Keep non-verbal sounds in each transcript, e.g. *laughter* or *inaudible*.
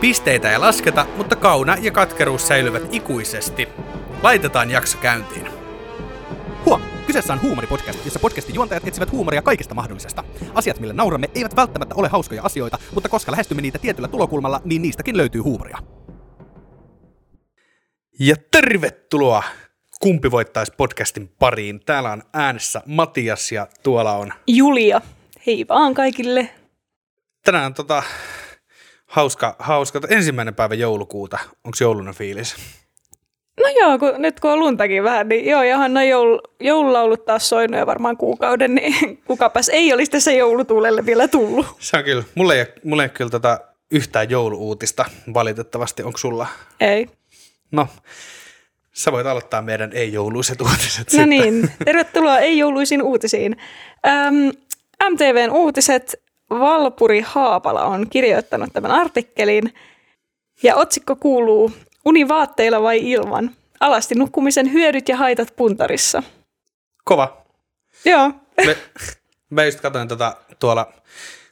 Pisteitä ei lasketa, mutta kauna ja katkeruus säilyvät ikuisesti. Laitetaan jakso käyntiin. Huom! Kyseessä on huumoripodcast, jossa podcastin juontajat etsivät huumoria kaikesta mahdollisesta. Asiat, millä nauramme, eivät välttämättä ole hauskoja asioita, mutta koska lähestymme niitä tietyllä tulokulmalla, niin niistäkin löytyy huumoria. Ja tervetuloa Kumpi voittaisi podcastin pariin. Täällä on äänessä Matias ja tuolla on... Julia. Hei vaan kaikille. Tänään tota, hauska, hauska, ensimmäinen päivä joulukuuta. Onko jouluna fiilis? No joo, kun, nyt kun on luntakin vähän, niin joo, johan no joul, joululaulut taas soinut jo varmaan kuukauden, niin *laughs* kukapas ei olisi tässä joulutuulelle vielä tullut. Se on kyllä. Mulle ei, mulle ei kyllä tota yhtään jouluuutista valitettavasti. Onko sulla? Ei. No, sä voit aloittaa meidän ei-jouluiset uutiset No sitten. niin, *laughs* tervetuloa ei-jouluisiin uutisiin. Öm, MTVn uutiset Valpuri Haapala on kirjoittanut tämän artikkelin ja otsikko kuuluu Uni vaatteilla vai ilman? Alasti nukkumisen hyödyt ja haitat puntarissa. Kova. Joo, Me, mä just katsoin tota, tuolla,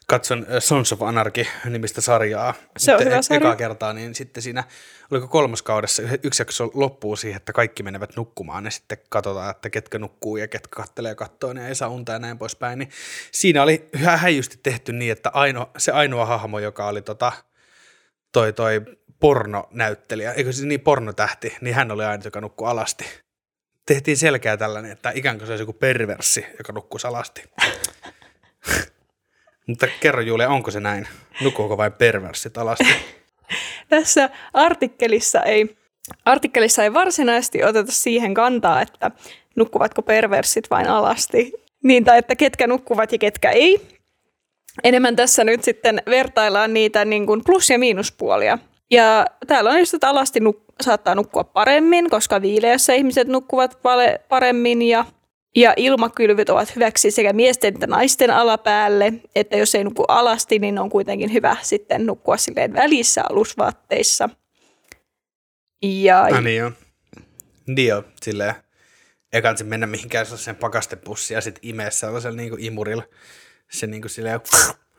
katson äh, Sons of Anarchy nimistä sarjaa. Se on Sitten hyvä sarja. Ekaa kertaa, niin sitten siinä, oliko kolmas kaudessa, yh- yksi jakso loppuu siihen, että kaikki menevät nukkumaan ja sitten katsotaan, että ketkä nukkuu ja ketkä kattelee ja kattoo ja ei saa unta ja näin poispäin. Niin siinä oli ihan häijysti tehty niin, että ainoa, se ainoa hahmo, joka oli tota, toi, toi pornonäyttelijä, eikö se niin pornotähti, niin hän oli aina, joka nukkui alasti. Tehtiin selkeä tällainen, että ikään kuin se olisi joku perverssi, joka nukkuu alasti. *laughs* Mutta kerro Julia, onko se näin? Nukkuuko vain perverssit alasti? *laughs* tässä artikkelissa ei, artikkelissa ei varsinaisesti oteta siihen kantaa, että nukkuvatko perversit vain alasti, niin tai että ketkä nukkuvat ja ketkä ei. Enemmän tässä nyt sitten vertaillaan niitä niin kuin plus- ja miinuspuolia. Ja täällä on just, että alasti nuk- saattaa nukkua paremmin, koska viileässä ihmiset nukkuvat pale- paremmin ja, ja ilmakylvyt ovat hyväksi sekä miesten että naisten alapäälle. Että jos ei nuku alasti, niin on kuitenkin hyvä sitten nukkua silleen välissä alusvaatteissa. Ja No niin joo. Niin joo, silleen. Eikä kannata mennä mihinkään sellaiseen pakastepussiin ja sitten imee sellaisella niinku imurilla. Se niinku silleen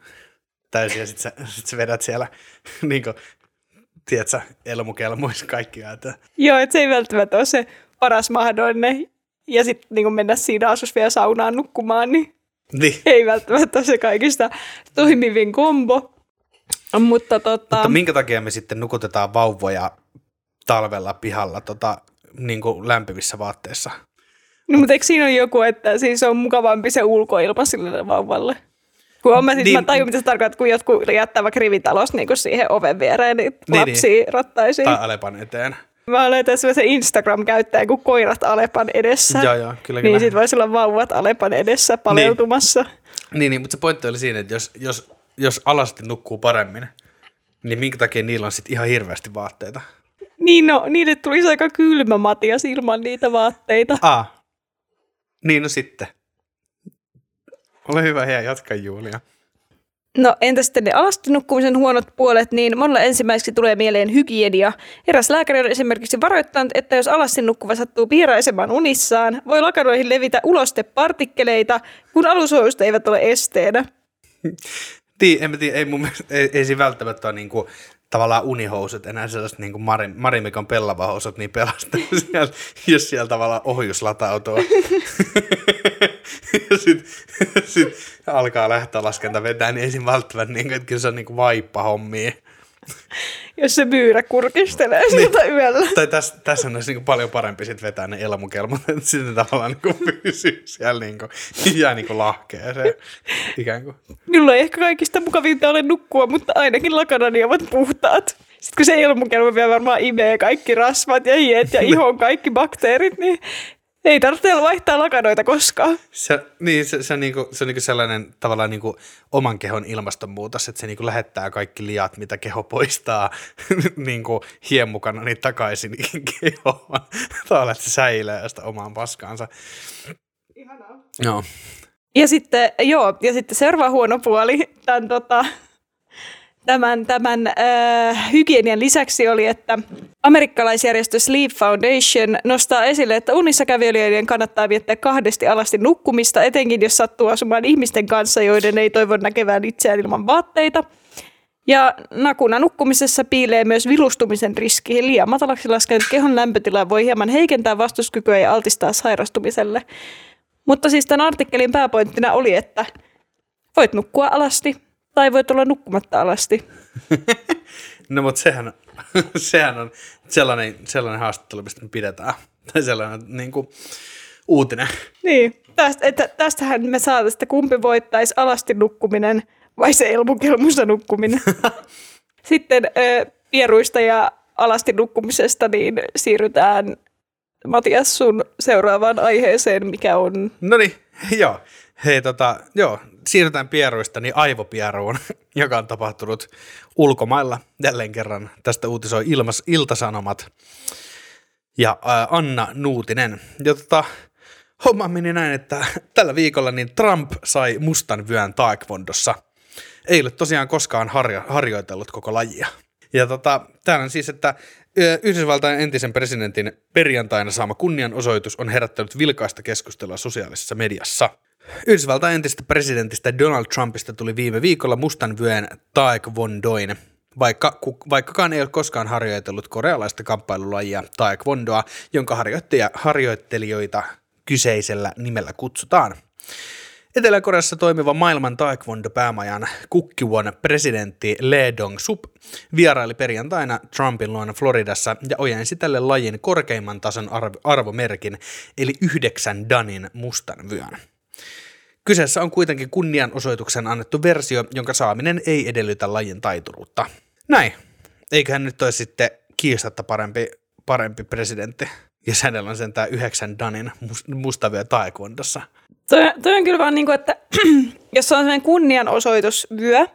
*laughs* täysin ja sit sä, sit sä vedät siellä *laughs* niinku, tiedätkö, elmukelmuissa kaikkia. Että Joo, että se ei välttämättä ole se paras mahdollinen. Ja sitten niin mennä siinä asussa vielä saunaan nukkumaan, niin niin. ei välttämättä ole se kaikista toimivin kombo. Mutta tota, Mutta minkä takia me sitten nukutetaan vauvoja talvella pihalla tota, niin kuin lämpivissä vaatteissa? no, mutta eikö siinä ole joku, että siis on mukavampi se ulkoilma sille vauvalle? Kun on mä, sit, Niin. niin, mä tajun, mitä se tarkoittaa, kun jotkut jättää vaikka rivitalous niin kuin siihen oven viereen, niin, niin. lapsia rattaisiin. Tai Alepan eteen. Mä löytän sellaisen Instagram-käyttäjän kuin koirat Alepan edessä. Joo, joo, kyllä, Niin kyllä. sit voisi olla vauvat Alepan edessä paleutumassa. Niin, niin, mutta se pointti oli siinä, että jos, jos, jos alasti nukkuu paremmin, niin minkä takia niillä on sitten ihan hirveästi vaatteita? Niin no, niille tulisi aika kylmä Matias ilman niitä vaatteita. Ah, niin no sitten. Ole hyvä ja jatka Julia. No entä sitten ne alasti nukkumisen huonot puolet, niin monella ensimmäiseksi tulee mieleen hygienia. Eräs lääkäri on esimerkiksi varoittanut, että jos alasti nukkuva sattuu piiraisemaan unissaan, voi lakaroihin levitä ulostepartikkeleita, kun alushoususta eivät ole esteenä. Tii, en tiedä, ei, mun, mielestä- ei, ei siinä välttämättä ole niinku, tavallaan unihousut enää sellaiset niinku Marin, Marimikon pellavahousut niin pelastaa *laughs* siellä, jos siellä tavallaan ohjus latautuu. *laughs* ja sitten *laughs* sit alkaa lähtölaskenta vetää, niin ei siinä välttämättä, niinku, että kyllä se on niinku vaippahommia. *laughs* Jos se myyrä kurkistelee sieltä yöllä. Tai tässä, tässä olisi niinku paljon parempi sit vetää ne elmukelmat, että sitten tavallaan niinku pysyy siellä niinku, jää niinku lahkeeseen ikään kuin. Minulla ei ehkä kaikista mukavinta ole nukkua, mutta ainakin lakanani ovat puhtaat. Sitten kun se ilmukelma vielä varmaan imee kaikki rasvat ja hiet ja ihon kaikki bakteerit, niin Ei tarvitse vaihtaa lakanoita koskaan. Se, niin, se, se on, niinku, se on niinku sellainen tavallaan niinku oman kehon ilmastonmuutos, että se niinku lähettää kaikki liat, mitä keho poistaa *laughs* niinku hien mukana niin takaisin kehoon. *laughs* Tavallaan, että se säilee sitä omaan paskaansa. Ihanaa. Joo. Ja sitten, joo, ja sitten seuraava huono puoli tämän, tota, tämän, tämän äh, hygienian lisäksi oli, että amerikkalaisjärjestö Sleep Foundation nostaa esille, että unissa kävijöiden kannattaa viettää kahdesti alasti nukkumista, etenkin jos sattuu asumaan ihmisten kanssa, joiden ei toivon näkevään itseään ilman vaatteita. Ja nakuna nukkumisessa piilee myös vilustumisen riski. Liian matalaksi laskenut kehon lämpötila voi hieman heikentää vastuskykyä ja altistaa sairastumiselle. Mutta siis tämän artikkelin pääpointtina oli, että voit nukkua alasti tai voit olla nukkumatta alasti. *laughs* No mutta sehän, *laughs* sehän on sellainen, sellainen haastattelu, mistä me pidetään. Tai sellainen niin kuin, uutinen. Niin, tästä, että tästähän me saataisiin, että kumpi voittaisi alasti nukkuminen vai se elmukelmussa nukkuminen. *laughs* Sitten ö, pieruista ja alasti nukkumisesta niin siirrytään Matias sun seuraavaan aiheeseen, mikä on... No niin, joo. Hei, tota, joo, siirrytään pieruista niin aivopieruun, *laughs* joka on tapahtunut ulkomailla jälleen kerran. Tästä uutisoi Ilmas, Iltasanomat ja ää, Anna Nuutinen. Ja tota, homma meni näin, että *laughs* tällä viikolla niin Trump sai mustan vyön taekwondossa. Ei ole tosiaan koskaan harjo- harjoitellut koko lajia. Ja tota, täällä on siis, että Yhdysvaltain entisen presidentin perjantaina saama kunnianosoitus on herättänyt vilkaista keskustelua sosiaalisessa mediassa. Yhdysvaltain entistä presidentistä Donald Trumpista tuli viime viikolla mustan vyön taekwondoin, vaikka, vaikkakaan ei ole koskaan harjoitellut korealaista kamppailulajia taekwondoa, jonka harjoittaja, harjoittelijoita kyseisellä nimellä kutsutaan. Etelä-Koreassa toimiva maailman taekwondo-päämajan Kukkiwon presidentti Lee Dong-sup vieraili perjantaina Trumpin luona Floridassa ja ojensi tälle lajin korkeimman tason arv- arvomerkin, eli yhdeksän danin mustan vyön. Kyseessä on kuitenkin kunnianosoituksen annettu versio, jonka saaminen ei edellytä lajin taituruutta. Näin. Eiköhän nyt olisi sitten kiistatta parempi, parempi presidentti, jos hänellä on sentään yhdeksän danin mus- mustavyö taekwondossa. Toi, toi on kyllä vaan niin kuin, että *clears throat* jos on sellainen kunnianosoitusvyö,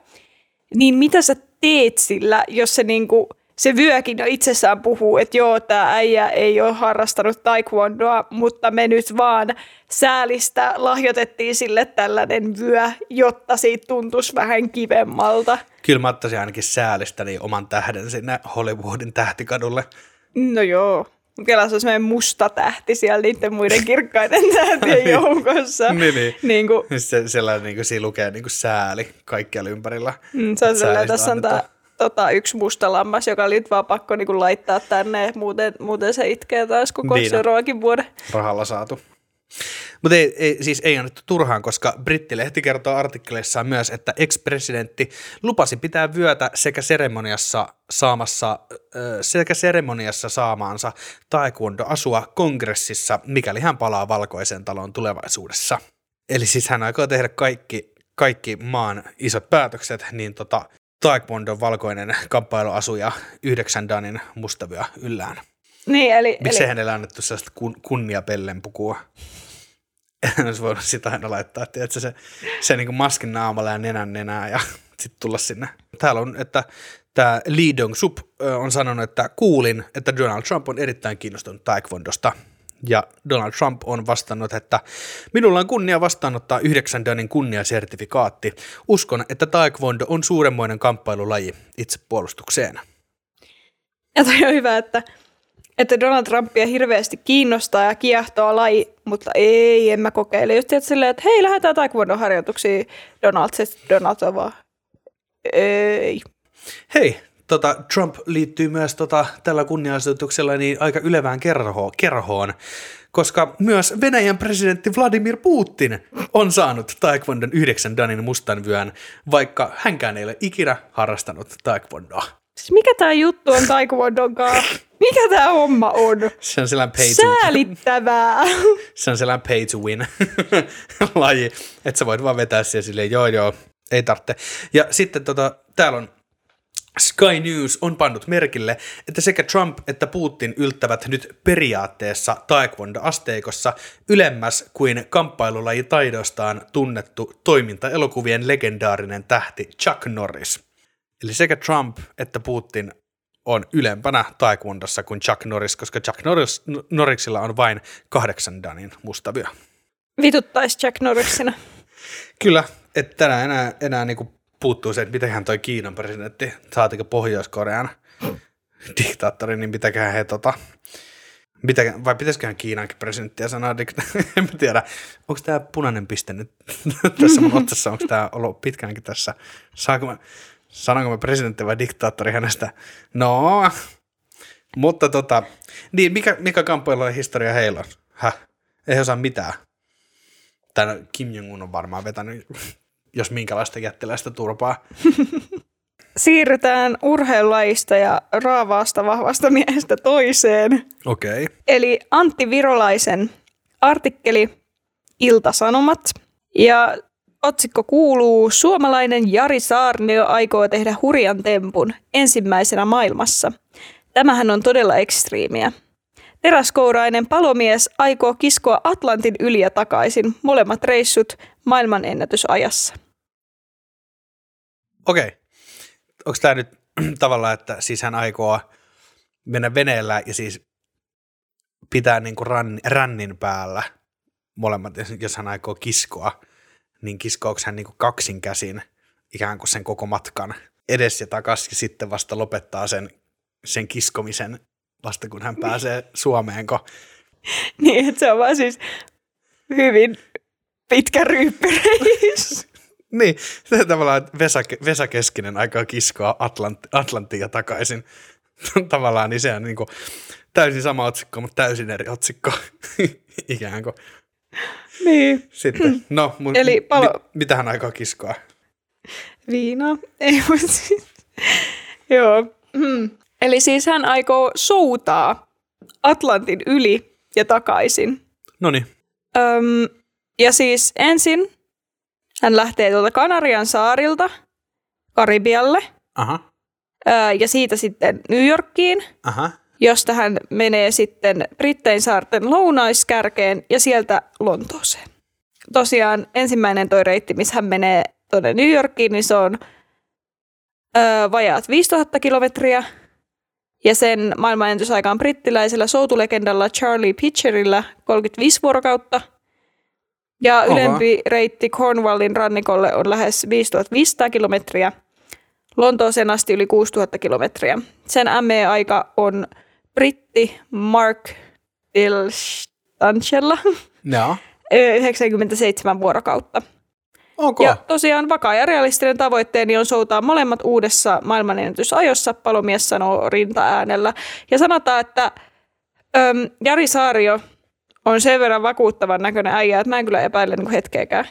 niin mitä sä teet sillä, jos se, niin kuin, se vyökin jo itsessään puhuu, että joo, tämä äijä ei ole harrastanut taekwondoa, mutta me nyt vaan säälistä lahjoitettiin sille tällainen vyö, jotta siitä tuntuisi vähän kivemmalta. Kyllä mä ottaisin ainakin säälistä niin oman tähden sinne Hollywoodin tähtikadulle. No joo. Kela se on semmoinen musta tähti siellä niiden muiden kirkkaiden *laughs* tähtien joukossa. Niin, niin. niin kuin, Se, sellainen niin kuin siinä lukee niin kuin sääli kaikkialla ympärillä. Mm, se on sellainen, tässä on annettu. Tota, yksi musta lammas, joka oli nyt vaan pakko niinku laittaa tänne, muuten, muuten se itkee taas koko Niin seuraavankin vuoden. rahalla saatu. Mutta ei, ei, siis ei annettu turhaan, koska brittilehti kertoo artikkeleissaan myös, että ex-presidentti lupasi pitää vyötä sekä seremoniassa saamassa, sekä seremoniassa saamaansa taekwondo-asua kongressissa, mikäli hän palaa valkoiseen taloon tulevaisuudessa. Eli siis hän aikoo tehdä kaikki, kaikki maan isot päätökset, niin tota, taekwondon valkoinen kamppailuasu ja yhdeksän danin mustavyö yllään. Niin, eli, Miksei eli hänelle annettu sellaista kun, kunniapellenpukua? Hän olisi voinut sitä aina laittaa, että se, se niin maskin naamalla ja nenän nenää ja sitten tulla sinne. Täällä on, että tämä Lee Dong-sup on sanonut, että kuulin, että Donald Trump on erittäin kiinnostunut taekwondosta. Ja Donald Trump on vastannut, että minulla on kunnia vastaanottaa yhdeksän danin kunniasertifikaatti. Uskon, että taekwondo on suuremmoinen kamppailulaji itsepuolustukseen. ja toi on hyvä, että, että Donald Trumpia hirveästi kiinnostaa ja kiehtoo laji, mutta ei, en mä kokeile. Just tiedät silleen, että hei, lähdetään taekwondon harjoituksiin. Donald, se Donald on vaan, ei. Hei, tota, Trump liittyy myös tota, tällä kunnianosoituksella niin aika ylevään kerhoon, kerhoon, koska myös Venäjän presidentti Vladimir Putin on saanut taekwondon yhdeksän danin mustan vyön, vaikka hänkään ei ole ikinä harrastanut taekwondoa. Siis mikä tää juttu on taekwondon kanssa? Mikä tää homma on? Se on sellainen pay to, Säälittävää. se on sellainen pay to win *laughs* laji, että sä voit vaan vetää siellä silleen, joo joo, ei tarvitse. Ja sitten tota, täällä on Sky News on pannut merkille, että sekä Trump että Putin yltävät nyt periaatteessa taekwondo-asteikossa ylemmäs kuin kamppailulajitaidostaan tunnettu toimintaelokuvien legendaarinen tähti Chuck Norris. Eli sekä Trump että Putin on ylempänä taekwondossa kuin Chuck Norris, koska Chuck Norris, Norrisilla on vain kahdeksan danin mustavyö. Vituttaisi Jack Norrisina. Kyllä, että tänään enää, enää niinku puuttuu se, että mitenhän toi Kiinan presidentti, saatiko Pohjois-Korean diktaattori, niin mitäköhän he tota, mitä, vai pitäisiköhän Kiinankin presidenttiä sanoa, *laughs* en mä tiedä, onko tämä punainen piste nyt *laughs* tässä mun otsassa, onko tämä ollut pitkäänkin tässä, saanko mä, sanonko mä presidentti vai diktaattori hänestä, no, mutta tota, niin mikä, mikä kamppailujen historia heillä? Häh? Ei osaa mitään. Tän Kim Jong-un on varmaan vetänyt jos minkälaista jättiläistä turpaa. *laughs* Siirrytään urheilulajista ja raavaasta vahvasta miehestä toiseen. Okei. Okay. Eli Antti Virolaisen artikkeli Iltasanomat. Ja otsikko kuuluu, suomalainen Jari Saarnio aikoo tehdä hurjan tempun ensimmäisenä maailmassa. Tämähän on todella ekstriimiä. Teräskourainen palomies aikoo kiskoa Atlantin yli ja takaisin, molemmat reissut maailmanennätysajassa. Okei. Okay. Onko tämä nyt *clears throat* tavallaan, että siis hän aikoo mennä veneellä ja siis pitää niinku rann, rännin päällä molemmat, jos hän aikoo kiskoa, niin kiskoako hän niinku kaksin käsin ikään kuin sen koko matkan edes ja takaisin ja sitten vasta lopettaa sen, sen kiskomisen vasta kun hän pääsee Suomeenko. *laughs* Niin, että se on vaan siis hyvin pitkä ryyppyreis. *laughs* niin, se tavallaan, Vesa, Vesa Keskinen aikaa kiskoa Atlant, Atlanttia takaisin. *laughs* tavallaan, niin se on niin kuin täysin sama otsikko, mutta täysin eri otsikko ikään kuin. Niin. Sitten, no, mun, Eli palo... mit, mitä hän aikaa kiskoa? Viina. Ei, mutta siis, joo. Hmm. Eli siis hän aikoo soutaa Atlantin yli ja takaisin. No niin. ja siis ensin hän lähtee tuolta Kanarian saarilta Karibialle. Aha. Öö, ja siitä sitten New Yorkiin. Aha. Josta hän menee sitten Brittein saarten lounaiskärkeen ja sieltä Lontooseen. Tosiaan ensimmäinen toi reitti, missä hän menee tuonne New Yorkiin, niin se on öö, vajaat 5000 kilometriä. Ja sen on brittiläisellä soutulegendalla Charlie Pitcherillä 35 vuorokautta. Ja Oho. ylempi reitti Cornwallin rannikolle on lähes 5500 kilometriä. Lontooseen asti yli 6000 kilometriä. Sen ME-aika on britti Mark Dilstanchella. Joo. *laughs* 97 vuorokautta. Okay. Ja tosiaan vakaa ja realistinen tavoitteeni on soutaa molemmat uudessa maailmanennätysajossa, palomies sanoo rintaäänellä. Ja sanotaan, että äm, Jari Saario on sen verran vakuuttavan näköinen äijä, että mä en kyllä epäile niin hetkeäkään.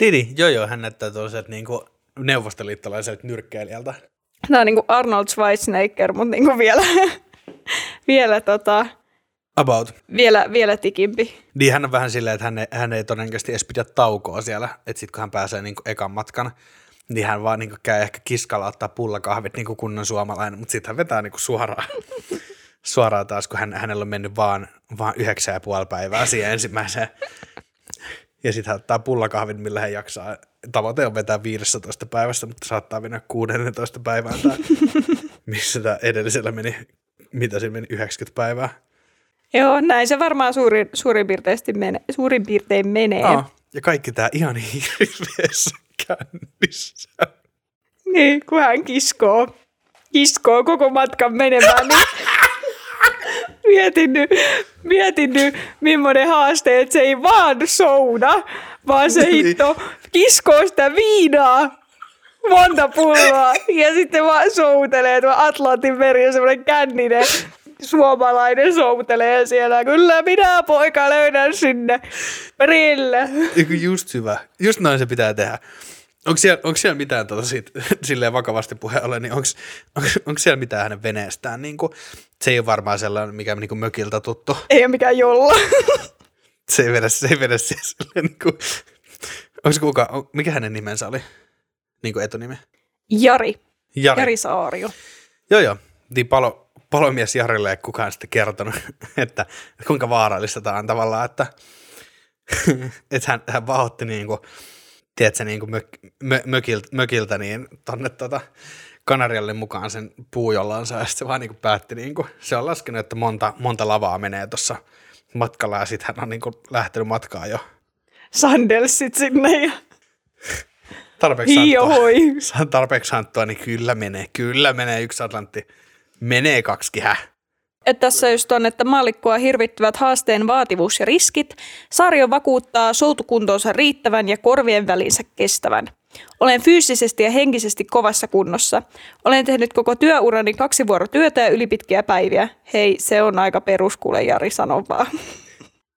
Didi, joo joo, hän näyttää tuollaiset niin neuvostoliittolaiselta nyrkkeilijältä. Tämä on niin kuin Arnold Schwarzenegger, mutta niin kuin vielä, *laughs* vielä tota, About. Vielä, vielä tikimpi. Niin hän on vähän silleen, että hän ei, hän ei todennäköisesti edes pidä taukoa siellä, että sitten kun hän pääsee niin ekan matkan, niin hän vaan niin käy ehkä kiskalla ottaa pullakahvit niin kunnon suomalainen, mutta sitten hän vetää niin suoraan, *laughs* suoraan taas, kun hän, hänellä on mennyt vaan, vaan yhdeksän ja puoli päivää siihen ensimmäiseen. Ja sitten hän ottaa pullakahvit, millä hän jaksaa. Tavoite on vetää 15 päivästä, mutta saattaa mennä 16 päivään tai *laughs* missä tämä edellisellä meni, mitä se meni, 90 päivää. Joo, näin se varmaan suurin, suurin, piirtein, mene, suurin piirtein menee. Aa, ja kaikki tämä ihan hirveässä kännissä. Niin, kun hän kiskoo, kiskoo koko matkan menemään, niin mietin nyt, mietin nyt, millainen haaste, että se ei vaan souda, vaan se niin. hitto kiskoo sitä viinaa monta pulloa ja sitten vaan soutelee tuo Atlantin meri on semmoinen känninen suomalainen soutelee siellä. Kyllä minä poika löydän sinne perille. Just hyvä. Just noin se pitää tehdä. Onko siellä, onko siellä mitään tuota sit, *laughs* silleen vakavasti puheelle, niin onko, onko, onko siellä mitään hänen veneestään? Niin kuin, se ei ole varmaan sellainen, mikä niin kuin mökiltä tuttu. Ei ole mikään jolla. *laughs* se ei vedä, se ei vedä siellä, niin kuin, onko kuka, mikä hänen nimensä oli? Niin kuin etunimi? Jari. Jari. Jari Saario. Joo, joo. Niin palo, palomies Jarille ei kukaan sitten kertonut, *laughs* että, kuinka vaarallista tämä on tavallaan, että, *laughs* että hän, hän vahotti niin kuin, tiedätkö, niin kuin mök, mö, mökiltä, mökiltä niin tonne tota, Kanarialle mukaan sen puujollansa ja sitten se vaan niin kuin päätti, niin kuin, se on laskenut, että monta, monta lavaa menee tuossa matkalla ja sitten hän on niin kuin lähtenyt matkaa jo Sandelsit sinne ja tarpeeksi santtua, hiohoi. *laughs* tarpeeksi niin kyllä menee, kyllä menee yksi Atlantti. Menee kaksi kihää. että tässä just on, että maallikkoa hirvittävät haasteen vaativuus ja riskit. Saario vakuuttaa soutukuntonsa riittävän ja korvien välinsä kestävän. Olen fyysisesti ja henkisesti kovassa kunnossa. Olen tehnyt koko työurani kaksi vuorotyötä ja ylipitkiä päiviä. Hei, se on aika peruskuule, Jari, sano vaan.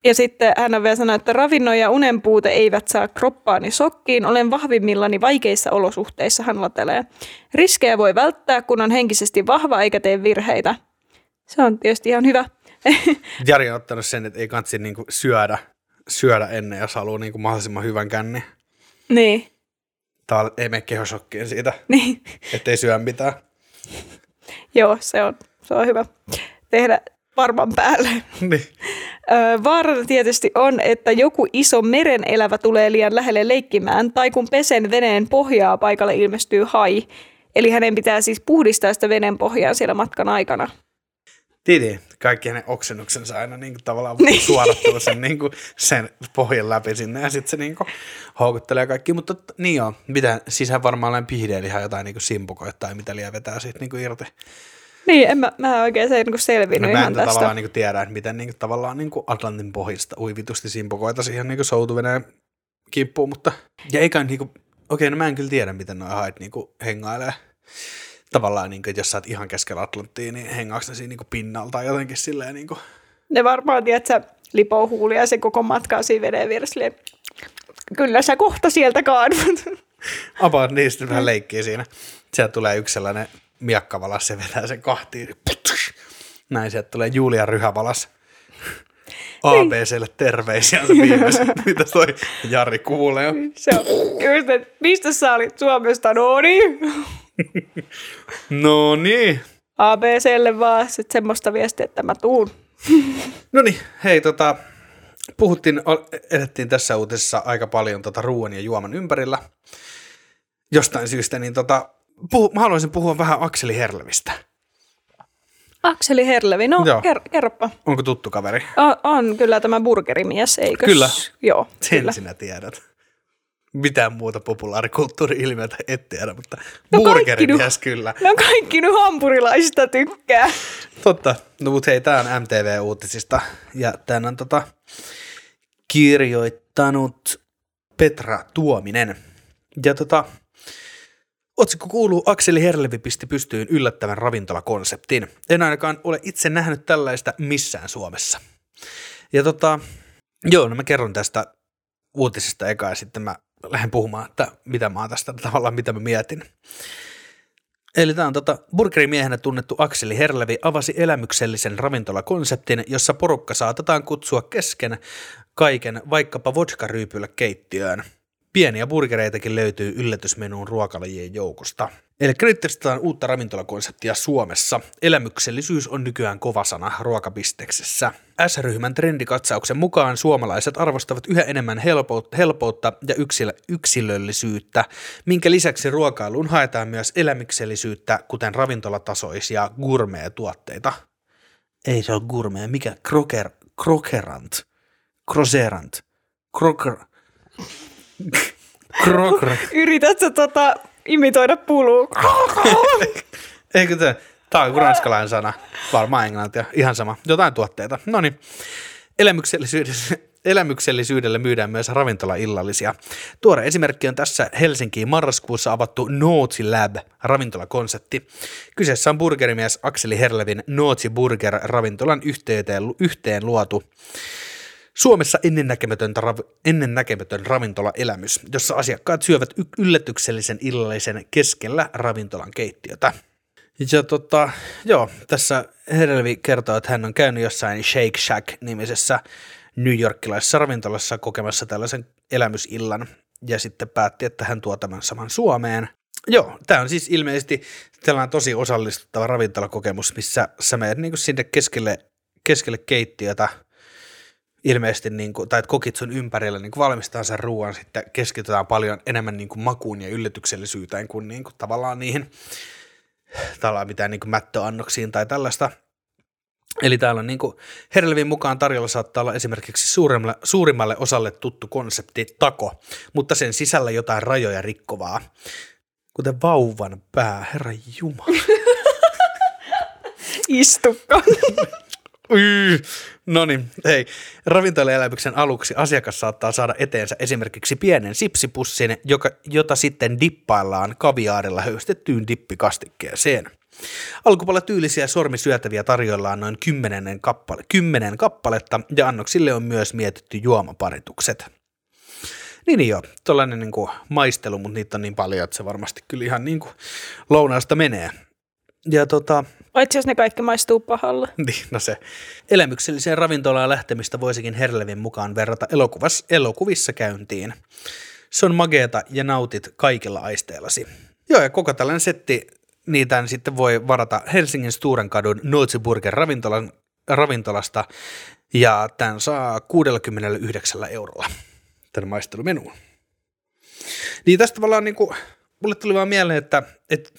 Ja sitten hän on vielä sanonut, että ravinnon ja unen puute eivät saa kroppaani sokkiin. Olen vahvimmillani vaikeissa olosuhteissa, hän latelee. Riskejä voi välttää, kun on henkisesti vahva eikä tee virheitä. Se on tietysti ihan hyvä. *laughs* Jari on ottanut sen, että ei kansi niinku syödä, syödä ennen, jos haluaa niinku mahdollisimman hyvän känni. niin, Tää ei mene kehosokkiin siitä, *laughs* niin. ettei syö mitään. Joo, se on, se on hyvä tehdä varman päälle. niin. Vaarana tietysti on, että joku iso meren elävä tulee liian lähelle leikkimään, tai kun pesen veneen pohjaa paikalle ilmestyy hai. Eli hänen pitää siis puhdistaa sitä veneen pohjaa siellä matkan aikana. Tidi, kaikki hänen oksennuksensa aina niin kuin tavallaan Niin. suodattuu sen, niin kuin, sen pohjan läpi sinne ja sitten se niin kuin, houkuttelee kaikki. Mutta niin joo, mitä, siis hän varmaan olen pihdeen ihan jotain niin kuin simpukoita tai mitä liian vetää siitä niin kuin irti. Niin, en mä, mä oikein se niin selvinnyt No, mä ihan en tästä. tavallaan niin kuin tiedä, että miten niin kuin, tavallaan niin kuin Atlantin pohjista uivitusti simpukoita siihen niin kuin soutuveneen kimppuun, mutta ja eikä niin kuin, okei, no mä en kyllä tiedä, miten nuo hait niin kuin hengailee. Tavallaan, niin kuin, että jos sä oot ihan keskellä Atlanttia, niin hengaaks ne siinä niin kuin pinnalla tai jotenkin silleen niin kuin, Ne varmaan, tiedät sä, lipoo huulia se koko matkaa siinä veden vieressä. Kyllä sä kohta sieltä kaadut. About niistä vähän leikkii siinä. Sieltä tulee yksi sellainen miakkavalas, se vetää sen kahtiin. Näin sieltä tulee Julia Ryhävalas. ABClle terveisiä se viimeiset, *laughs* mitä toi Jari kuulee. Se on just, että mistä sä olit Suomesta? No niin. No niin. ABClle vaan sit semmoista viestiä, että mä tuun. No niin, hei tota, puhuttiin, edettiin tässä uutisessa aika paljon tota ruoan ja juoman ympärillä. Jostain syystä, niin tota, puhu, mä haluaisin puhua vähän Akseli Herlevistä. Akseli Herlevi, no Joo. ker- kerropa. Onko tuttu kaveri? On, on kyllä tämä burgerimies, eikö? Kyllä. Joo, Sen kyllä. sinä tiedät. Mitään muuta populaarikulttuuri-ilmiötä et tiedä, mutta No burgerimies kyllä. No kaikki nyt hampurilaisista tykkää. Totta. No mutta hei, tää on MTV-uutisista ja tän on tota, kirjoittanut Petra Tuominen. Ja tota, otsikko kuuluu Akseli Herlevi pisti pystyyn yllättävän ravintolakonseptin. En ainakaan ole itse nähnyt tällaista missään Suomessa. Ja tota, joo, no mä kerron tästä uutisesta eka ja sitten mä lähden puhumaan, että mitä mä tästä *laughs* tavallaan, mitä mä mietin. Eli tämä on tota, burgerimiehenä tunnettu Akseli Herlevi avasi elämyksellisen ravintolakonseptin, jossa porukka saatetaan kutsua kesken kaiken vaikkapa vodka-ryypyllä keittiöön. Pieniä burgereitakin löytyy yllätysmenuun ruokalajien joukosta. Eli testataan uutta ravintolakonseptia Suomessa. Elämyksellisyys on nykyään kova sana ruokabisteksessä. S-ryhmän trendikatsauksen mukaan suomalaiset arvostavat yhä enemmän helpoutta, ja yksilö, yksilöllisyyttä, minkä lisäksi ruokailuun haetaan myös elämyksellisyyttä, kuten ravintolatasoisia gourmet-tuotteita. Ei se ole gourmet, mikä? Kroker, krokerant. Kroserant. Kroker... Kroker... Yrität sä tota imitoida pulua? Eikö tämä? Tämä on ranskalainen sana. Varmaan englantia. Ihan sama. Jotain tuotteita. No niin. Elämyksellisyydessä, elämyksellisyydelle myydään myös ravintolaillallisia. Tuore esimerkki on tässä Helsinkiin marraskuussa avattu Naughty Lab ravintolakonsepti. Kyseessä on burgerimies Akseli Herlevin Naughty Burger ravintolan yhteyteen, yhteen luotu Suomessa ennennäkemätön, rav- ennennäkemätön ravintolaelämys, jossa asiakkaat syövät y- yllätyksellisen illallisen keskellä ravintolan keittiötä. Ja tota, joo, tässä Herlevi kertoo, että hän on käynyt jossain Shake Shack-nimisessä New Yorkilaisessa ravintolassa kokemassa tällaisen elämysillan ja sitten päätti, että hän tuo tämän saman Suomeen. Joo, tämä on siis ilmeisesti tällainen tosi osallistuttava ravintolakokemus, missä sä menet niin sinne keskelle, keskelle keittiötä ilmeisesti, niin kuin, tai että kokit sun ympärillä niin valmistaa sen ruoan, sitten keskitytään paljon enemmän niin kuin makuun ja yllätyksellisyyteen kuin, niin kuin tavallaan niihin tällä mitään niin kuin mättöannoksiin tai tällaista. Eli täällä on niin kuin Herlevin mukaan tarjolla saattaa olla esimerkiksi suurimmalle, suurimmalle osalle tuttu konsepti tako, mutta sen sisällä jotain rajoja rikkovaa. Kuten vauvan pää, herra jumala. *laughs* Istukko. *laughs* no niin, hei. Ravintolaelämyksen aluksi asiakas saattaa saada eteensä esimerkiksi pienen sipsipussin, joka, jota sitten dippaillaan kaviaarilla höystettyyn dippikastikkeeseen. Alkupuolella tyylisiä sormisyötäviä tarjoillaan noin kymmenen, kappale, kymmenen kappaletta ja annoksille on myös mietitty juomaparitukset. Niin, niin joo, tuollainen niin kuin maistelu, mutta niitä on niin paljon, että se varmasti kyllä ihan niin kuin lounaasta menee. Ja tota, Paitsi jos ne kaikki maistuu pahalle. *laughs* niin, no se. Elämykselliseen ravintolaan lähtemistä voisikin Herlevin mukaan verrata elokuvassa, elokuvissa käyntiin. Se on mageeta ja nautit kaikilla aisteillasi. Joo, ja koko tällainen setti, niitä sitten voi varata Helsingin Sturenkadun Nootseburger ravintolan, ravintolasta, ja tämän saa 69 eurolla, tämän maistelumenuun. Niin tästä tavallaan niin kuin, mulle tuli vaan mieleen, että, että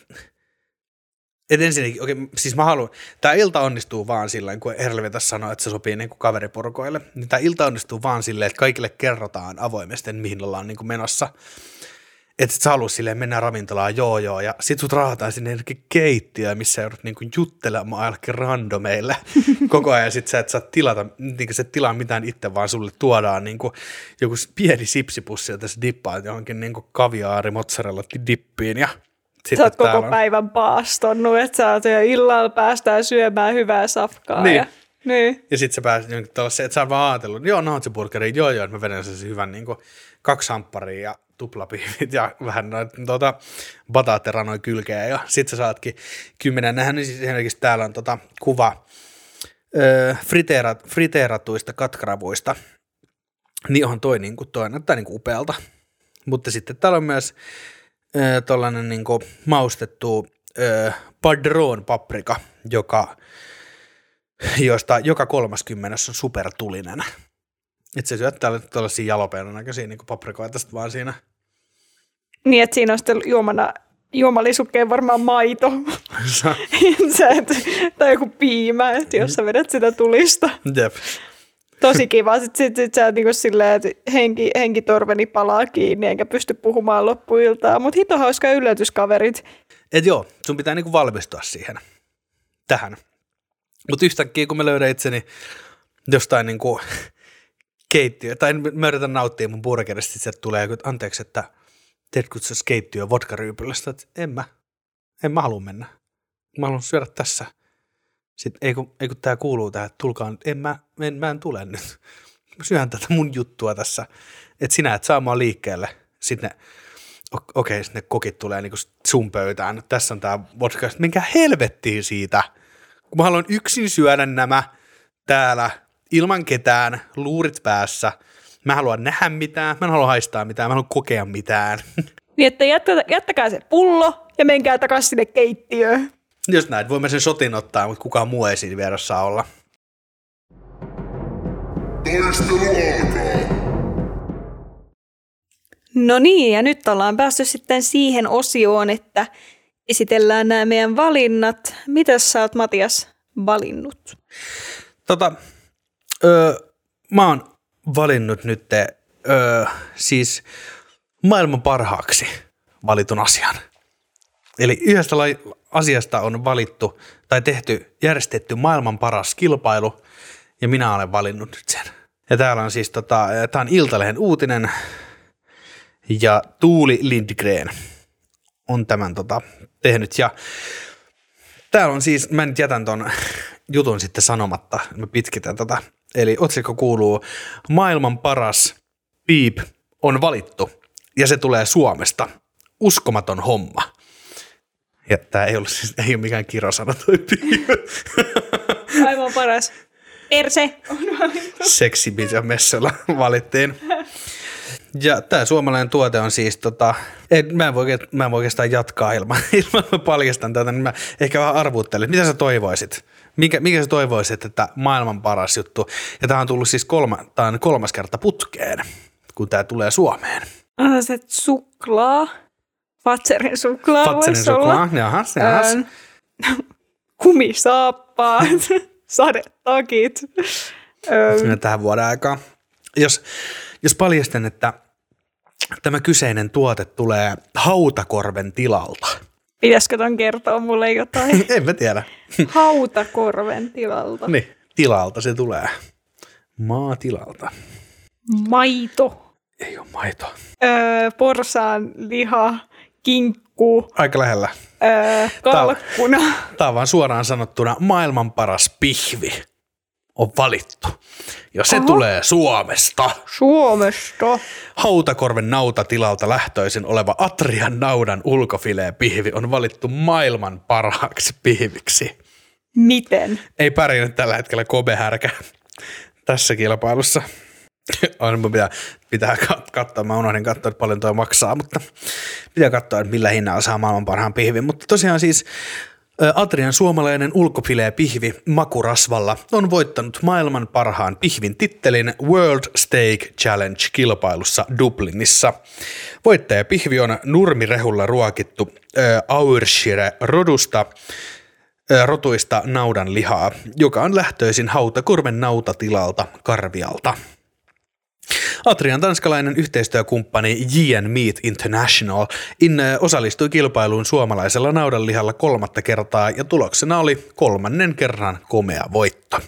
et ensinnäkin, okei, siis mä haluan, tämä ilta onnistuu vaan sillä kun Herlevi tässä sanoi, että se sopii niin kuin kaveriporukoille, niin tämä ilta onnistuu vaan silleen, että kaikille kerrotaan avoimesti, mihin ollaan niin kuin menossa. Että sä haluat silleen mennä ravintolaan, joo joo, ja sit sut raahataan sinne jonnekin keittiöön, missä joudut niinku juttelemaan jollekin randomeille *laughs* koko ajan, ja sit sä et saa tilata, niinku se tilaa mitään itse, vaan sulle tuodaan niinku joku pieni sipsipussi, ja tässä dippaat johonkin niinku kaviaari mozzarella dippiin, ja sitten sä oot koko on... päivän paastonnut, että sä oot jo illalla päästään syömään hyvää safkaa. Niin. Ja, niin. ja sitten sä pääset se, että sä oot vaan ajatellut, joo, burgeri, joo, joo, että mä vedän sen hyvän niin kuin, kaksi hampparia ja tuplapiivit ja vähän noita bataatteja noin kylkeä ja sit sä saatkin kymmenen. Nähän niin siis esimerkiksi täällä on tota, kuva öö, friteerat, friteeratuista katkaravuista. Niin onhan toi, niin kuin, toi näyttää niin kuin upealta. Mutta sitten täällä on myös tuollainen niin maustettu ö, padron paprika, joka, josta joka kolmaskymmenes on supertulinen. Että se syöttää tällaisia jalopeena näköisiä niin paprikoita sitten vaan siinä. Niin, että siinä on sitten juomana juomalisukeen varmaan maito. *laughs* Sä *laughs* et, tai joku piimä, että jos sä vedät sitä tulista. Jep tosi kiva. Sitten sit, sit sä niin silleen, että henki, henkitorveni palaa kiinni, enkä pysty puhumaan loppuiltaa. Mutta hito hauska yllätyskaverit. Et joo, sun pitää niinku valmistua siihen, tähän. Mutta yhtäkkiä, kun mä löydän itseni jostain niinku keittiö, tai mä yritän nauttia mun burgerista, että tulee joku, anteeksi, että teet kutsus keittiö vodkaryypylästä, että en mä, en mä halua mennä. Mä haluan syödä tässä – sitten ei kun, ei kun tämä kuuluu tähän, että tulkaa nyt, en mä, en, mä en tule nyt. *laughs* Syön tätä mun juttua tässä, että sinä et saa mua liikkeelle. Sitten ne, okei, okay, sitten ne kokit tulee niinku sun pöytään. Tässä on tämä vodka. Minkä helvettiin siitä, kun mä haluan yksin syödä nämä täällä ilman ketään, luurit päässä. Mä haluan nähdä mitään, mä en halua haistaa mitään, mä haluan kokea mitään. *laughs* Niin, että jättäkää se pullo ja menkää takaisin sinne keittiöön. Jos näin, voimme sen sotin ottaa, mutta kukaan muu ei siinä vieressä olla. Taistelu alkaa! No niin, ja nyt ollaan päästy sitten siihen osioon, että esitellään nämä meidän valinnat. Mitä sä oot, Matias, valinnut? Tota, öö, mä oon valinnut nyt öö, siis maailman parhaaksi valitun asian. Eli yhdestä asiasta on valittu tai tehty, järjestetty maailman paras kilpailu ja minä olen valinnut nyt sen. Ja täällä on siis, tota, tämä on Iltalehen uutinen ja Tuuli Lindgren on tämän tota, tehnyt ja täällä on siis, mä nyt jätän ton jutun sitten sanomatta, mä pitkitän tota. Eli otsikko kuuluu, maailman paras piip on valittu ja se tulee Suomesta. Uskomaton homma. Ja tämä ei, ollut, siis, ei ole mikään kirosana toi Aivan paras. Perse on valittu. Seksibisä messalla valittiin. Ja tämä suomalainen tuote on siis, tota, ei, mä, en voi, mä en voi oikeastaan jatkaa ilman, *laughs* ilman mä paljastan tätä, niin mä ehkä vähän arvuttelen. Mitä sä toivoisit? Mikä, mikä sä toivoisit, että maailman paras juttu, ja tämä on tullut siis kolma, tää on kolmas kerta putkeen, kun tämä tulee Suomeen. Ah, se suklaa. Fatserin suklaa Fatserin voisi suklaa, olla. jahas, jahas. Ähm, kumisaappaat, *laughs* sadetakit. Ähm, tähän vuoden aikaan. Jos, jos paljastan, että tämä kyseinen tuote tulee Hautakorven tilalta. pitäisikö ton kertoa mulle jotain? *laughs* en mä tiedä. Hautakorven tilalta. niin, tilalta se tulee. Maatilalta. Maito. Ei ole maitoa. Öö, porsaan liha, kinkku, Aika lähellä. öö, kalkkuna. Tämä on vaan suoraan sanottuna maailman paras pihvi on valittu. Ja se Oho. tulee Suomesta. Suomesta. Hautakorven nautatilalta lähtöisin oleva Atrian naudan ulkofilee pihvi on valittu maailman parhaaksi pihviksi. Miten? Ei pärjännyt tällä hetkellä Kobe härkä tässä kilpailussa. *laughs* On, mun pitää, pitää kat- katsoa, mä unohdin katsoa, että paljon toi maksaa, mutta pitää katsoa, että millä hinnalla saa maailman parhaan pihvin. Mutta tosiaan siis Atrian suomalainen ulkofilee pihvi makurasvalla on voittanut maailman parhaan pihvin tittelin World Steak Challenge-kilpailussa Dublinissa. Voittaja pihvi on nurmirehulla ruokittu ö, rotuista naudan lihaa, joka on lähtöisin Hautakorven nautatilalta Karvialta. Atrian tanskalainen yhteistyökumppani JN Meat International in, ö, osallistui kilpailuun suomalaisella naudanlihalla kolmatta kertaa ja tuloksena oli kolmannen kerran komea voitto.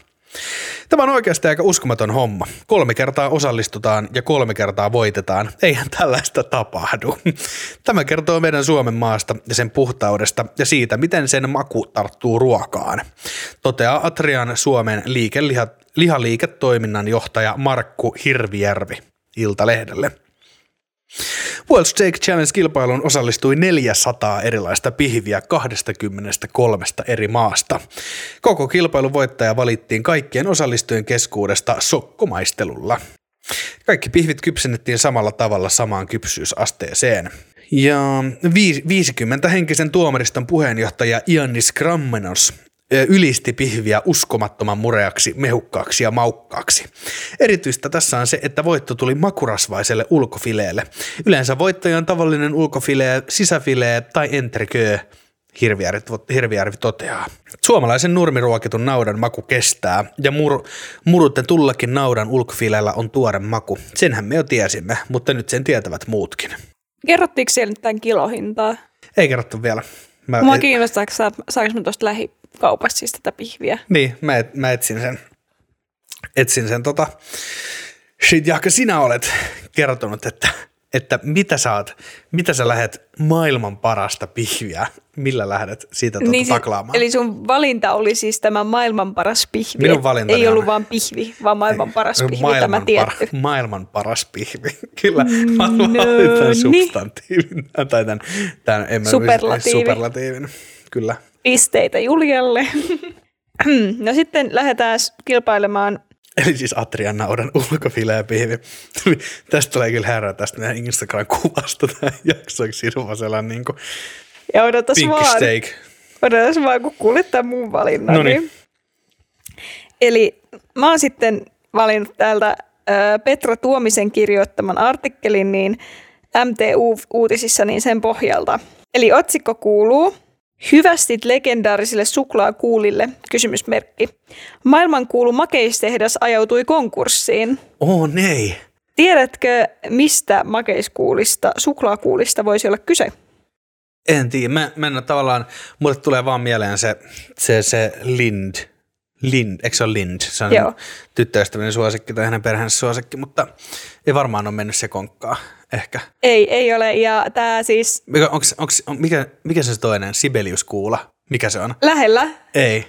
Tämä on oikeasti aika uskomaton homma. Kolme kertaa osallistutaan ja kolme kertaa voitetaan. Eihän tällaista tapahdu. Tämä kertoo meidän Suomen maasta ja sen puhtaudesta ja siitä, miten sen maku tarttuu ruokaan. Toteaa Atrian Suomen liikeliha, lihaliiketoiminnan johtaja Markku Hirvijärvi Iltalehdelle. World Steak Challenge-kilpailuun osallistui 400 erilaista pihviä 23 eri maasta. Koko kilpailun voittaja valittiin kaikkien osallistujien keskuudesta sokkomaistelulla. Kaikki pihvit kypsennettiin samalla tavalla samaan kypsyysasteeseen. Ja 50 henkisen tuomariston puheenjohtaja Iannis Krammenos ylisti pihviä uskomattoman mureaksi, mehukkaaksi ja maukkaaksi. Erityistä tässä on se, että voitto tuli makurasvaiselle ulkofileelle. Yleensä voittaja on tavallinen ulkofilee, sisäfilee tai entrecö, Hirvijärvi, toteaa. Suomalaisen nurmiruokitun naudan maku kestää ja mur, murutten tullakin naudan ulkofileellä on tuore maku. Senhän me jo tiesimme, mutta nyt sen tietävät muutkin. Kerrottiinko siellä nyt tämän kilohintaa? Ei kerrottu vielä. Mä, Mua kiinnostaa, saanko mä tuosta lähikaupasta siis tätä pihviä. Niin, mä, et, mä etsin sen, etsin sen tota, shit, Jaakka, sinä olet kertonut, että, että mitä sä oot, mitä sä lähet maailman parasta pihviä, millä lähdet siitä tota, niin, taklaamaan? eli sun valinta oli siis tämä maailman paras pihvi. Minun Et valintani Ei on- ollut vaan pihvi, vaan maailman paras pihvi, tämä maailman, tietty. maailman paras pihvi. *laughs* Kyllä, mä No valitan niin. substantiivin. Tai tämän, tämän en mä- Superlatiivi. superlatiivin. Kyllä. Pisteitä Julialle. *laughs* no sitten lähdetään kilpailemaan. Eli siis Atrian naudan ulkofileä pihvi. tästä tulee kyllä herää tästä meidän Instagram-kuvasta tämä jaksoiksi sinua sellainen niin kuin Ja odotas pink vaan, steak. odotas vaan, kun kuulet tämän muun valinnan. Noniin. Eli mä oon sitten valinnut täältä Petra Tuomisen kirjoittaman artikkelin niin MTU-uutisissa niin sen pohjalta. Eli otsikko kuuluu Hyvästit legendaarisille suklaakuulille, kysymysmerkki. Maailmankuulu makeistehdas ajautui konkurssiin. Oh nei. Tiedätkö, mistä makeiskuulista, suklaakuulista voisi olla kyse? En tiedä. Mä, mä en tavallaan, mulle tulee vaan mieleen se, se, se Lind. Lind, eikö se ole Lind? Se on Joo. tyttöystäväni suosikki tai hänen perheensä suosikki, mutta ei varmaan ole mennyt se konkkaa. Ehkä. Ei, ei ole. Ja tämä siis Mikä, onks, onks, on, mikä, mikä se toinen? Sibeliuskuula? Mikä se on? lähellä Ei.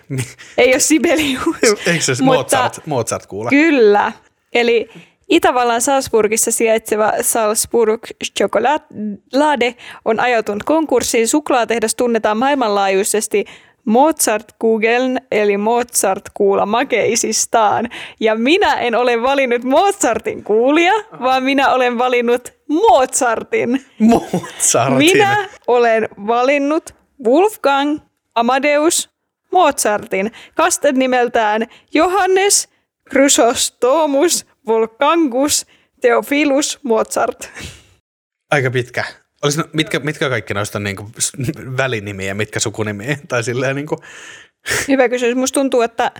Ei ole Sibelius. *laughs* Eikö se Mutta- Mozart, Mozart kuula? Kyllä. Eli Itävallan Salzburgissa sijaitseva Salzburg Chocolade on ajautunut konkurssiin. Suklaatehdas tunnetaan maailmanlaajuisesti Mozart Googlen eli Mozart kuula makeisistaan. Ja minä en ole valinnut Mozartin kuulia, vaan minä olen valinnut Mozartin. Mozartin. Minä olen valinnut Wolfgang Amadeus Mozartin kastet nimeltään Johannes Chrysostomus Volkangus Theophilus Mozart. Aika pitkä. Olisi, no, mitkä, mitkä kaikki noista niin kuin välinimiä, mitkä sukunimiä? *laughs* Tai silleen niin kuin... *laughs* Hyvä kysymys. Musta tuntuu, että,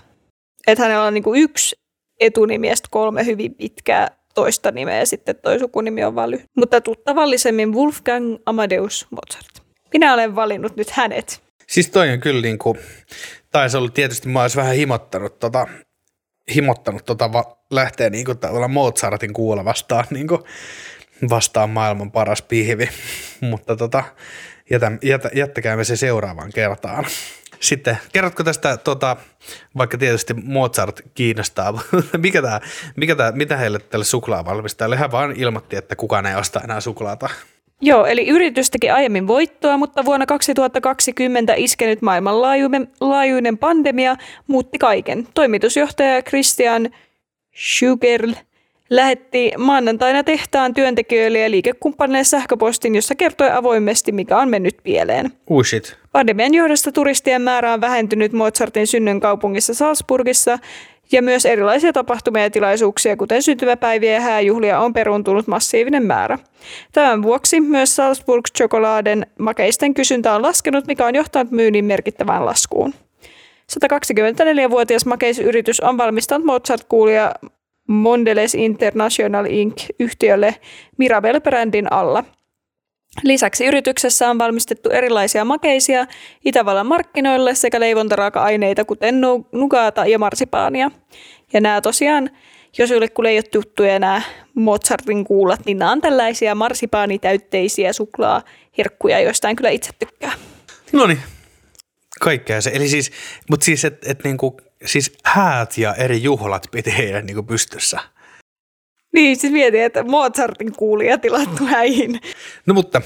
että hänellä on niin kuin yksi etunimi ja kolme hyvin pitkää toista nimeä ja sitten toi sukunimi on lyhyt. Mutta tuttavallisemmin Wolfgang Amadeus Mozart. Minä olen valinnut nyt hänet. Siis toi on kyllä niin kuin, taisi olla tietysti, mä olisin vähän himottanut tota, himottanut tota va, lähteä niin kuin tavallaan Mozartin kuulla vastaan, niin kuin, vastaan maailman paras pihvi, *laughs* mutta tota, jätä, jätä, jättäkäämme se seuraavaan kertaan. Sitten kerrotko tästä, tota, vaikka tietysti Mozart kiinnostaa, *laughs* mikä tää, mikä tää, mitä heille tälle suklaavalmistajalle? Hän vaan ilmoitti, että kukaan ei osta enää suklaata. Joo, eli yritys teki aiemmin voittoa, mutta vuonna 2020 iskenyt maailmanlaajuinen pandemia muutti kaiken. Toimitusjohtaja Christian Schugerl lähetti maanantaina tehtaan työntekijöille ja liikekumppaneille sähköpostin, jossa kertoi avoimesti, mikä on mennyt pieleen. Shit. Pandemian johdosta turistien määrä on vähentynyt Mozartin synnyn kaupungissa Salzburgissa ja myös erilaisia tapahtumia ja tilaisuuksia, kuten syntymäpäiviä ja hääjuhlia, on peruuntunut massiivinen määrä. Tämän vuoksi myös Salzburg Chocoladen makeisten kysyntä on laskenut, mikä on johtanut myynnin merkittävään laskuun. 124-vuotias makeisyritys on valmistanut Mozart-kuulia Mondelez International Inc. yhtiölle Mirabel-brändin alla – Lisäksi yrityksessä on valmistettu erilaisia makeisia Itävallan markkinoille sekä leivontaraaka-aineita, kuten nugata ja marsipaania. Ja nämä tosiaan, jos jollekulle ei ole tuttuja nämä Mozartin kuulat, niin nämä on tällaisia marsipaanitäytteisiä suklaaherkkuja, joista en kyllä itse tykkää. No niin, kaikkea se. Eli siis, mutta siis, että et niinku, siis häät ja eri juhlat piti heidän niinku pystyssä. Niin, siis mietin, että Mozartin kuulija tilattu häihin. No mutta,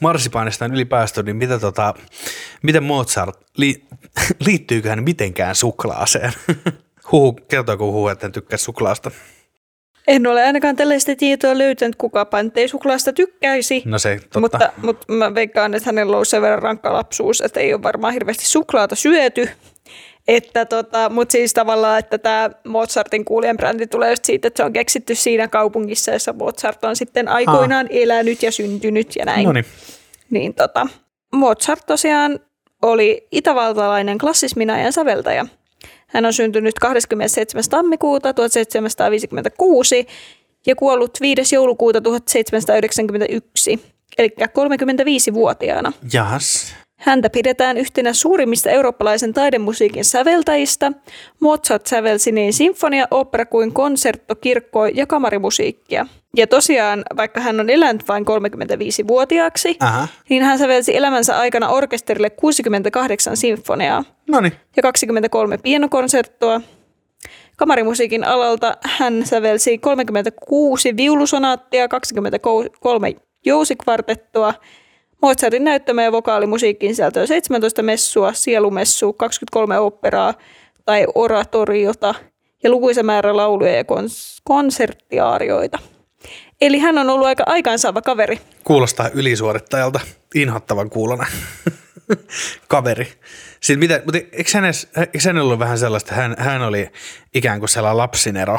marsipaanista ylipäästö, niin mitä tota, miten Mozart, li, liittyykö hän mitenkään suklaaseen? Huhu, kertooko huhu, että hän tykkää suklaasta? En ole ainakaan tällaista tietoa löytänyt, kuka ei suklaasta tykkäisi. No se, totta. Mutta, mutta mä veikkaan, että hänellä on sen verran rankka lapsuus, että ei ole varmaan hirveästi suklaata syöty. Että tota, mutta siis tavallaan, että tämä Mozartin kuulijan brändi tulee just siitä, että se on keksitty siinä kaupungissa, jossa Mozart on sitten aikoinaan ha. elänyt ja syntynyt ja näin. Noniin. Niin tota, Mozart tosiaan oli itävaltalainen klassismin ajan säveltäjä. Hän on syntynyt 27. tammikuuta 1756 ja kuollut 5. joulukuuta 1791, eli 35-vuotiaana. Jas. Häntä pidetään yhtenä suurimmista eurooppalaisen taidemusiikin säveltäjistä. Mozart sävelsi niin sinfonia, opera kuin konsertto, kirkko- ja kamarimusiikkia. Ja tosiaan, vaikka hän on elänyt vain 35-vuotiaaksi, Aha. niin hän sävelsi elämänsä aikana orkesterille 68 sinfoniaa Noniin. ja 23 pienokonserttoa. Kamarimusiikin alalta hän sävelsi 36 viulusonaattia, 23 jousikvartettoa Mozartin näyttämä ja vokaalimusiikkiin sisältöä 17 messua, sielumessua, 23 operaa tai oratoriota ja lukuisa määrä lauluja ja kons- konserttiaarioita. Eli hän on ollut aika aikaansaava kaveri. Kuulostaa ylisuorittajalta, inhottavan kuulona *laughs* kaveri. Sitten mitä, mutta eikö hänellä ollut vähän sellaista, hän, hän oli ikään kuin sellainen lapsinero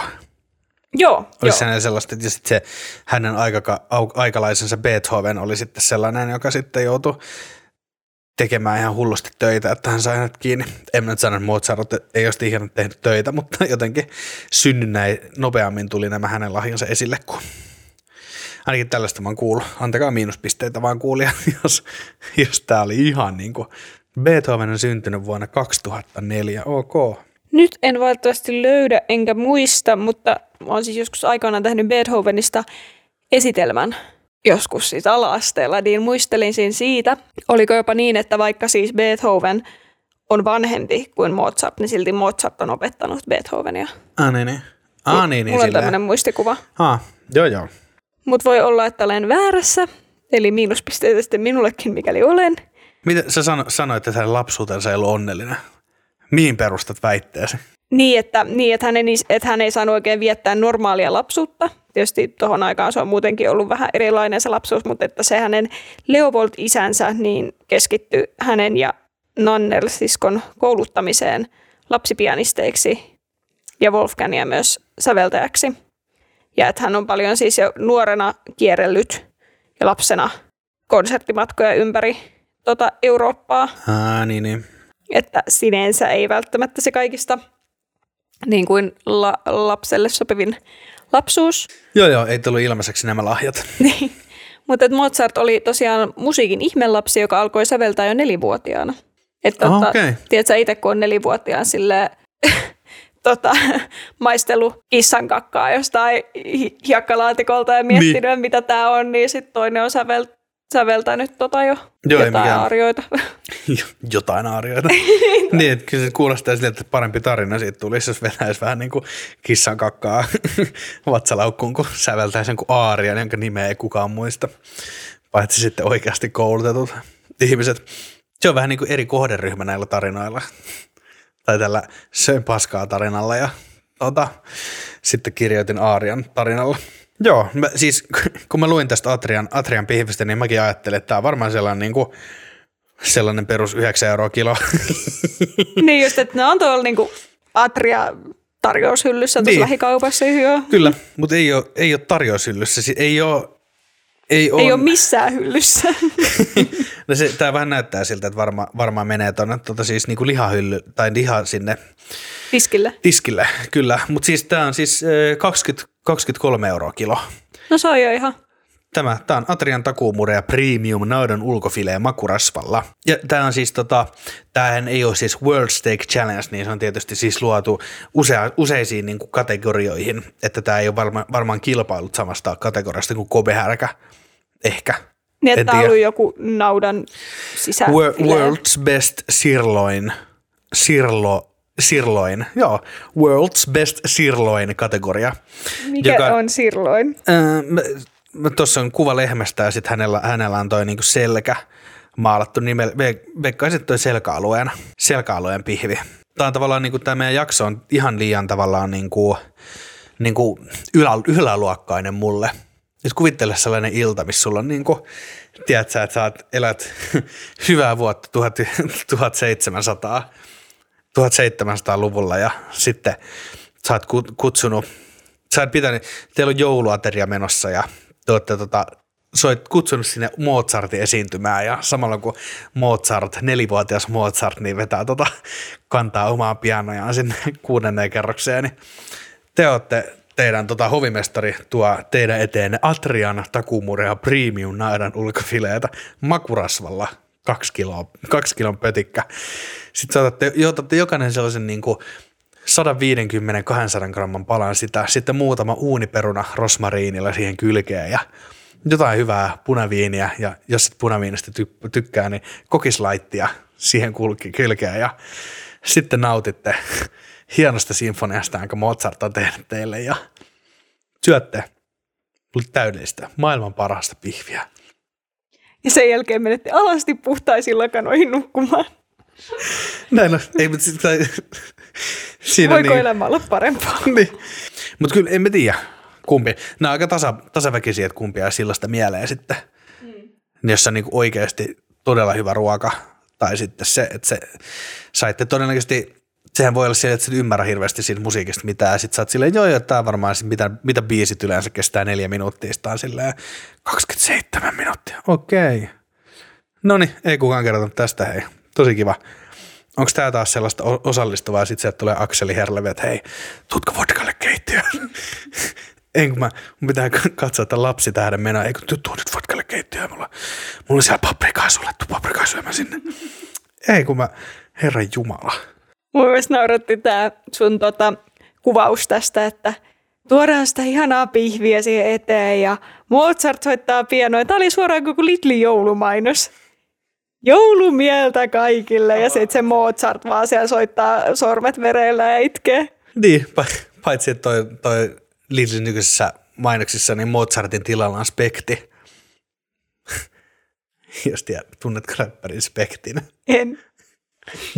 Joo. Olisi joo. sellaista, että sit se hänen aikaka, aikalaisensa Beethoven oli sitten sellainen, joka sitten joutui tekemään ihan hullusti töitä, että hän sai hänet kiinni. En mä nyt sano, että Mozart ei olisi ikinä tehnyt töitä, mutta jotenkin synnynnäin nopeammin tuli nämä hänen lahjansa esille kuin ainakin tällaista mä oon kuullut. Antakaa miinuspisteitä vaan kuulia, *laughs* jos, jos tää oli ihan niin kuin Beethoven on syntynyt vuonna 2004, ok. Nyt en valitettavasti löydä enkä muista, mutta olen siis joskus aikanaan tehnyt Beethovenista esitelmän joskus siis ala-asteella, niin muistelin siinä siitä. Oliko jopa niin, että vaikka siis Beethoven on vanhempi kuin Mozart, niin silti Mozart on opettanut Beethovenia. Ah niin, niin. Ah, niin, niin Mulla on tämmöinen muistikuva. Ah, joo joo. Mutta voi olla, että olen väärässä, eli miinuspisteitä sitten minullekin, mikäli olen. Miten sä sano, sanoit, että hänen lapsuutensa ei ollut onnellinen? Mihin perustat väitteesi? Niin, että, niin että, hän ei, että hän ei saanut oikein viettää normaalia lapsuutta. Tietysti tuohon aikaan se on muutenkin ollut vähän erilainen se lapsuus, mutta että se hänen Leopold-isänsä niin keskittyi hänen ja Nanner-siskon kouluttamiseen lapsipianisteiksi ja Wolfgangia myös säveltäjäksi. Ja että hän on paljon siis jo nuorena kierrellyt ja lapsena konserttimatkoja ympäri tota Eurooppaa. Ah, niin, niin. Että sinensä ei välttämättä se kaikista niin kuin la- lapselle sopivin lapsuus. Joo, joo, ei tullut ilmaiseksi nämä lahjat. *laughs* Niin. Mutta Mozart oli tosiaan musiikin ihmelapsi, joka alkoi säveltää jo nelivuotiaana. Että Ah, tota, okei. tiedätkö, itse kun on nelivuotiaan sille *laughs* tota, maistellut kissan kakkaa jostain hi- hiekkalaatikolta ja miettinyt, niin. mitä tämä on, niin sitten toinen on sävel, säveltänyt tota jo Joo, jotain mikään. arjoita. *laughs* Jotain aarioita. *laughs* niin, että kyllä se kuulostaa siltä, että parempi tarina siitä tulisi, jos vetäisi vähän niin kuin kissan kakkaa *laughs* vatsalaukkuun, kun säveltää sen kuin aaria, jonka nimeä ei kukaan muista. Paitsi sitten oikeasti koulutetut ihmiset. Se on vähän niin kuin eri kohderyhmä näillä tarinoilla. Tai tällä söin paskaa tarinalla ja tota, sitten kirjoitin Aarian tarinalla. Joo, mä, siis *laughs* kun mä luin tästä Atrian, Atrian pihvistä, niin mäkin ajattelin, että tämä on varmaan sellainen, niin kuin, sellainen perus 9 euroa kilo. *laughs* niin just, että ne on tuolla niinku Atria tarjoushyllyssä tuossa Niin. lähikaupassa. Joo. Kyllä, mutta ei ole, ei ole tarjoushyllyssä. Ei ole, ei ole, Ei ole missään hyllyssä. *laughs* no se, tämä vähän näyttää siltä, että varma, varmaan menee tuonne tota siis niinku lihahylly, tai liha sinne Tiskille. tiskille, kyllä. Mutta siis tämä on siis äh, 20, 23 euroa kilo. No se on jo ihan. Tämä, tämä on Atrian takuumurea premium naudan ulkofileen makurasvalla. Ja tämä on siis tota, tämähän ei ole siis World Steak Challenge, niin se on tietysti siis luotu usea, useisiin niin kuin kategorioihin, että tämä ei ole varma, varmaan kilpailut samasta kategoriasta kuin kobehärkä, ehkä. Niin, että tämä on ollut joku naudan sisä. Wor- World's Best Sirloin, Sirlo, Sirloin, joo, World's Best Sirloin kategoria. Mikä joka- on sirloin? Öö, mä- Tuossa on kuva lehmästä ja sitten hänellä, hänellä on toi niinku selkä maalattu nimellä. Ve- Veikkaisin, että toi selkäalueena, selkäalueen pihvi. Tämä on tavallaan niinku, tämä meidän jakso on ihan liian tavallaan niinku, niinku ylä, yläluokkainen mulle. Jos kuvittele sellainen ilta, missä sulla on niinku, tiedät sä, että sä elät *laughs* hyvää vuotta 1000 1700, 1700-luvulla ja sitten sä oot ku- kutsunut, sä oot pitänyt, teillä on jouluateria menossa ja te olette tota, sä oot kutsunut sinne Mozartin esiintymään ja samalla kun Mozart, nelivuotias Mozart, niin vetää tota, kantaa omaa pianojaan sinne kuudenneen kerrokseen, niin te olette teidän tota, hovimestari tuo teidän eteen Atrian takumurea premium naidan ulkofileitä makurasvalla kaksi kiloa, kaksi kilon pötikkä. Sitten saatatte, otatte jokainen sellaisen niin kuin 150-200 gramman palan sitä, sitten muutama uuniperuna rosmariinilla siihen kylkeen ja jotain hyvää punaviiniä ja jos et punaviinistä ty- tykkää, niin kokislaittia siihen kulki kylkeen ja sitten nautitte hienosta sinfoniasta, jonka Mozart on tehnyt teille ja syötte täydellistä, maailman parasta pihviä. Ja sen jälkeen menette alasti puhtaisiin lakanoihin nukkumaan. Näin on, ei, mutta sit, siinä Voiko niin, elämä olla parempaa? *laughs* niin. Mutta kyllä emme tiedä, kumpi. Nämä on aika tasa, tasaväkisiä, että kumpi jää sillasta mieleen sitten. Mm. Jos on niin oikeasti todella hyvä ruoka, tai sitten se, että se saitte todennäköisesti, sehän voi olla se, että sä ymmärrä hirveästi siitä musiikista mitään, ja sitten sä oot silleen, joo, joo, tää varmaan, sit mitä, mitä biisit yleensä kestää neljä minuuttia, sitten on silleen 27 minuuttia, okei. No niin, ei kukaan kertonut tästä, hei, tosi kiva. Onko tämä taas sellaista osallistuvaa, sitten sieltä tulee Akseli Herleve, että hei, tuutko vodkalle keittiöön? *laughs* en kun mä, mun pitää katsoa, että lapsi tähden mennä, eikö tuu tuu nyt vodkalle keittiöön, mulla, mulla on siellä paprikaa sulle, tuu paprikaa syömään sinne. ei kun mä, herran jumala. Mun mielestä nauratti tämä sun tota, kuvaus tästä, että tuodaan sitä ihanaa pihviä siihen eteen ja Mozart soittaa pianoa. Tämä oli suoraan koko Lidlin joulumainos. Joulumieltä kaikille ja sitten se Mozart vaan siellä soittaa sormet vereillä ja itkee. Niin, pa- paitsi että toi, toi Lidlin nykyisissä mainoksissa, niin Mozartin tilalla on spekti. *laughs* jos tiedät, tunnetko räppärin Spektin? En.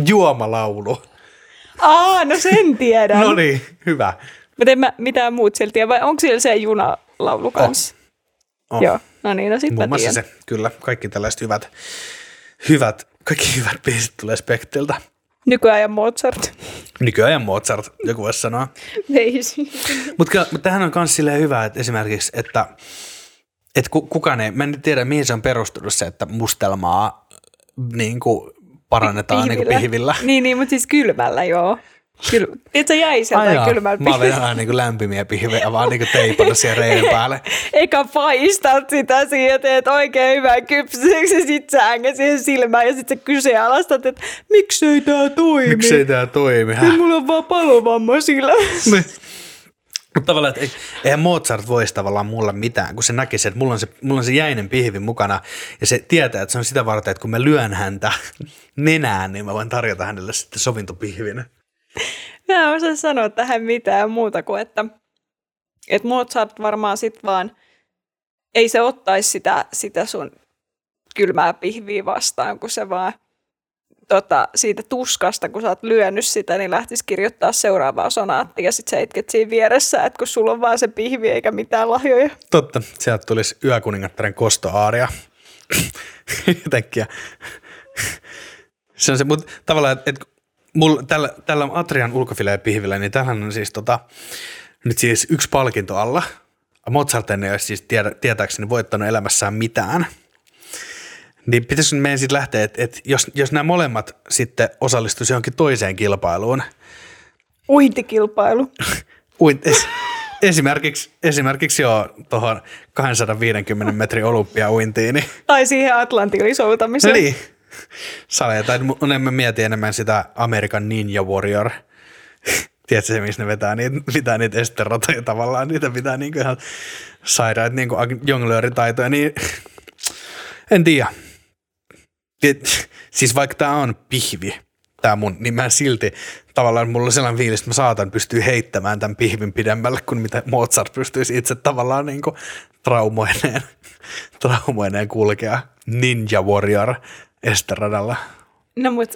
Juomalaulu. Aa, no sen tiedän. *laughs* No niin, hyvä. Mutta en mä mitään muut sieltä tiedä, vai onko siellä se junalaulu kanssa? Oh. Joo, no niin, no sit Muun mä tiedän. se, kyllä. Kaikki tällaiset hyvät, hyvät, kaikki hyvät biisit tulee Spektiltä. Nykyajan Mozart. Nykyajan Mozart, joku voisi sanoa. Veisi. Mutta mut tähän on myös silleen hyvä, että esimerkiksi, että et ku, kukaan ei, mä en tiedä mihin se on perustunut se, että mustelmaa niin kuin parannetaan niin kuin pihvillä. Niin, niin, mutta siis kylmällä, joo. Kyl... Tiedätkö, jäi sieltä jaa. kylmällä Mä vielä aina niin lämpimiä pihvejä, vaan niin teipannut siihen reiden päälle. Eikä paistat sitä siihen, teet oikein hyvän kypsyksi ja sit sä siihen silmään ja sit sä kyseenalaistat, että miksei tää toimi. Miksei tää toimi? Häh? Mulla on vaan palovamma silmässä. Niin. Mutta tavallaan, että ei- eihän Mozart voisi tavallaan mulle mitään, kun se näkisi, että mulla on se, mulla on se jäinen pihvi mukana ja se tietää, että se on sitä varten, että kun mä lyön häntä nenään, niin mä voin tarjota hänelle sitten sovintopihvin. Mä en osaa sanoa tähän mitään muuta kuin, että, että Mozart varmaan sit vaan, ei se ottaisi sitä, sitä sun kylmää pihviä vastaan, kun se vaan tota, siitä tuskasta, kun sä oot lyönyt sitä, niin lähtisi kirjoittaa seuraavaa sonaattia ja sit sä itket siinä vieressä, että kun sulla on vaan se pihvi eikä mitään lahjoja. Totta, sieltä tulisi yökuningattaren kostoaaria. *clears throat* Jotenkin. Se on se, mutta tavallaan, että et, mulla, tällä, tällä Atrian ulkofileen pihvillä, niin tähän on siis tota, nyt siis yksi palkinto alla. Mozart ei ole siis tiedä, tietääkseni voittanut elämässään mitään. Niin pitäisikö meidän sitten lähteä, että, että jos, jos nämä molemmat sitten osallistuisi johonkin toiseen kilpailuun, Uintikilpailu. *laughs* Uint, es, esimerkiksi, esimerkiksi jo tuohon 250 metrin olympiauintiin, niin, Tai siihen Atlantin soutamiseen. niin sale, tai mun en mä mieti enemmän sitä American Ninja Warrior. Tiedätkö se, missä ne vetää niitä, pitää niitä esteratoja tavallaan, niitä pitää niinku ihan sairaat niinku jonglööritaitoja, niin en tiedä. Siis vaikka tämä on pihvi, tämä mun, niin mä silti tavallaan mulla on sellainen fiilis, että mä saatan pystyä heittämään tämän pihvin pidemmälle kuin mitä Mozart pystyisi itse tavallaan niin kuin traumoineen, *laughs* traumoineen kulkea Ninja Warrior esteradalla. No mut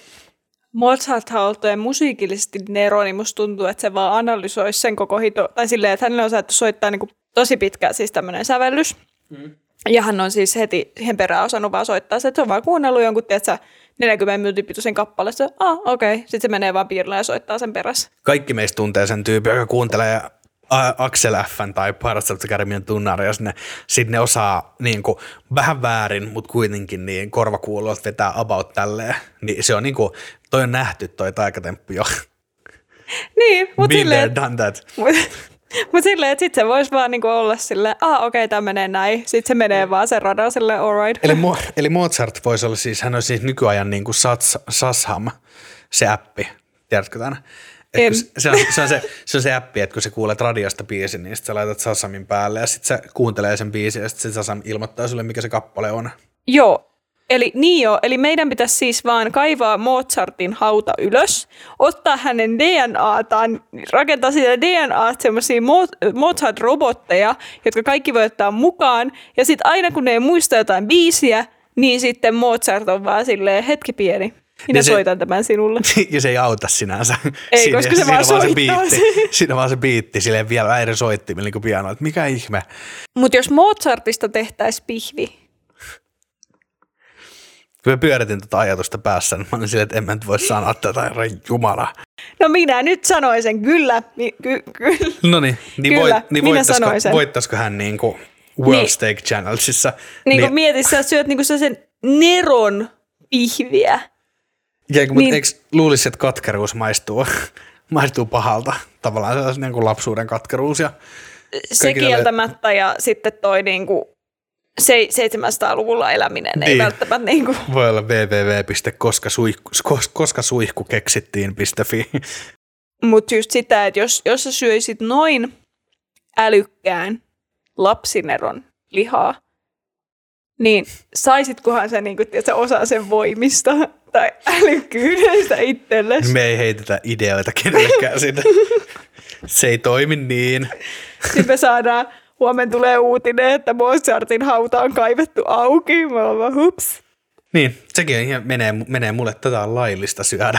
Mozart on musiikillisesti nero, niin musta tuntuu, että se vaan analysoisi sen koko hito, tai silleen, että hänelle on saatu soittaa niin tosi pitkä siis tämmöinen sävellys. Mm. Ja hän on siis heti hen perään osannut vaan soittaa se, että se on vaan kuunnellut jonkun, tiedätkö, 40 minuutin pituisen kappale, se, ah, okei, okay. sitten se menee vaan piirillä ja soittaa sen perässä. Kaikki meistä tuntee sen tyypin, joka kuuntelee Axel Fn tai Pirates of the Caribbean tunnaria, ja sitten ne, sit ne osaa niin kuin, vähän väärin, mutta kuitenkin niin korvakuulot vetää about tälleen. Niin se on niin kuin, toi on nähty toi taikatemppu jo. Niin, mutta silleen, done that. *laughs* Mutta mut silleen, että sitten se voisi vaan niinku olla silleen, ah okei, okay, tämä menee näin. Sitten se menee vaan sen radan silleen, alright. Eli, *laughs* Mo, eli Mozart voisi olla siis, hän on siis nykyajan niin kuin Sats, Sasham, se appi. Tiedätkö tämän? En. se, on, se, on se, se on se appi, että kun sä kuulet radiosta biisin, niin sit sä laitat Sasamin päälle ja sitten se kuuntelee sen biisin ja sitten se Sasam ilmoittaa sulle, mikä se kappale on. Joo. Eli niin joo, eli meidän pitäisi siis vaan kaivaa Mozartin hauta ylös, ottaa hänen DNAtaan, rakentaa siitä DNA semmoisia Mozart-robotteja, jotka kaikki voi ottaa mukaan, ja sitten aina kun ne ei muista jotain biisiä, niin sitten Mozart on vaan silleen, hetki pieni, minä Niin se- soitan tämän sinulle. *laughs* ja se ei auta sinänsä. Ei, koska se vaan soittaa biitti. sen. *laughs* Siinä vaan se biitti, silleen vielä väire soittimella niin kuin piano, että mikä ihme. Mutta jos Mozartista tehtäisiin pihvi, Kun mä pyöritin tuota ajatusta päässä, niin mä olin silleen, että en mä nyt voi sanoa tätä, herra jumala. no minä nyt sanoin sen, kyllä, ky- kyllä. No niin, niin, Kyllä, voit, niin voittaisiko, voittaisiko hän niin kuin World Niin. Steak Channelsissa? Niin kuin mieti, sä syöt niinku sen neron pihviä. Ja kun, Niin. niin. eikö luulisi, että katkeruus maistuu, *laughs* maistuu pahalta? Tavallaan sellaisen niin kuin lapsuuden katkeruus. Ja Se tälle- kieltämättä ja sitten toi niinku se, 700-luvulla eläminen ei Niin. välttämättä niinku, voi olla www.koskasuihku keksittiin.fi. mutta just sitä, että jos, jos sä syöisit noin älykkään lapsineron lihaa, niin saisitkohan sä niinku, tiedätkö, osa sen voimista tai älykkyydestä itsellesi. Me ei heitetä ideoita kenellekään sinne. Se ei toimi niin. Sitten me saadaan, huomenna tulee uutinen, että Mozartin hauta on kaivettu auki. Me ollaan vaan, hups. Niin, sekin ihan menee, menee mulle tätä on laillista syödä.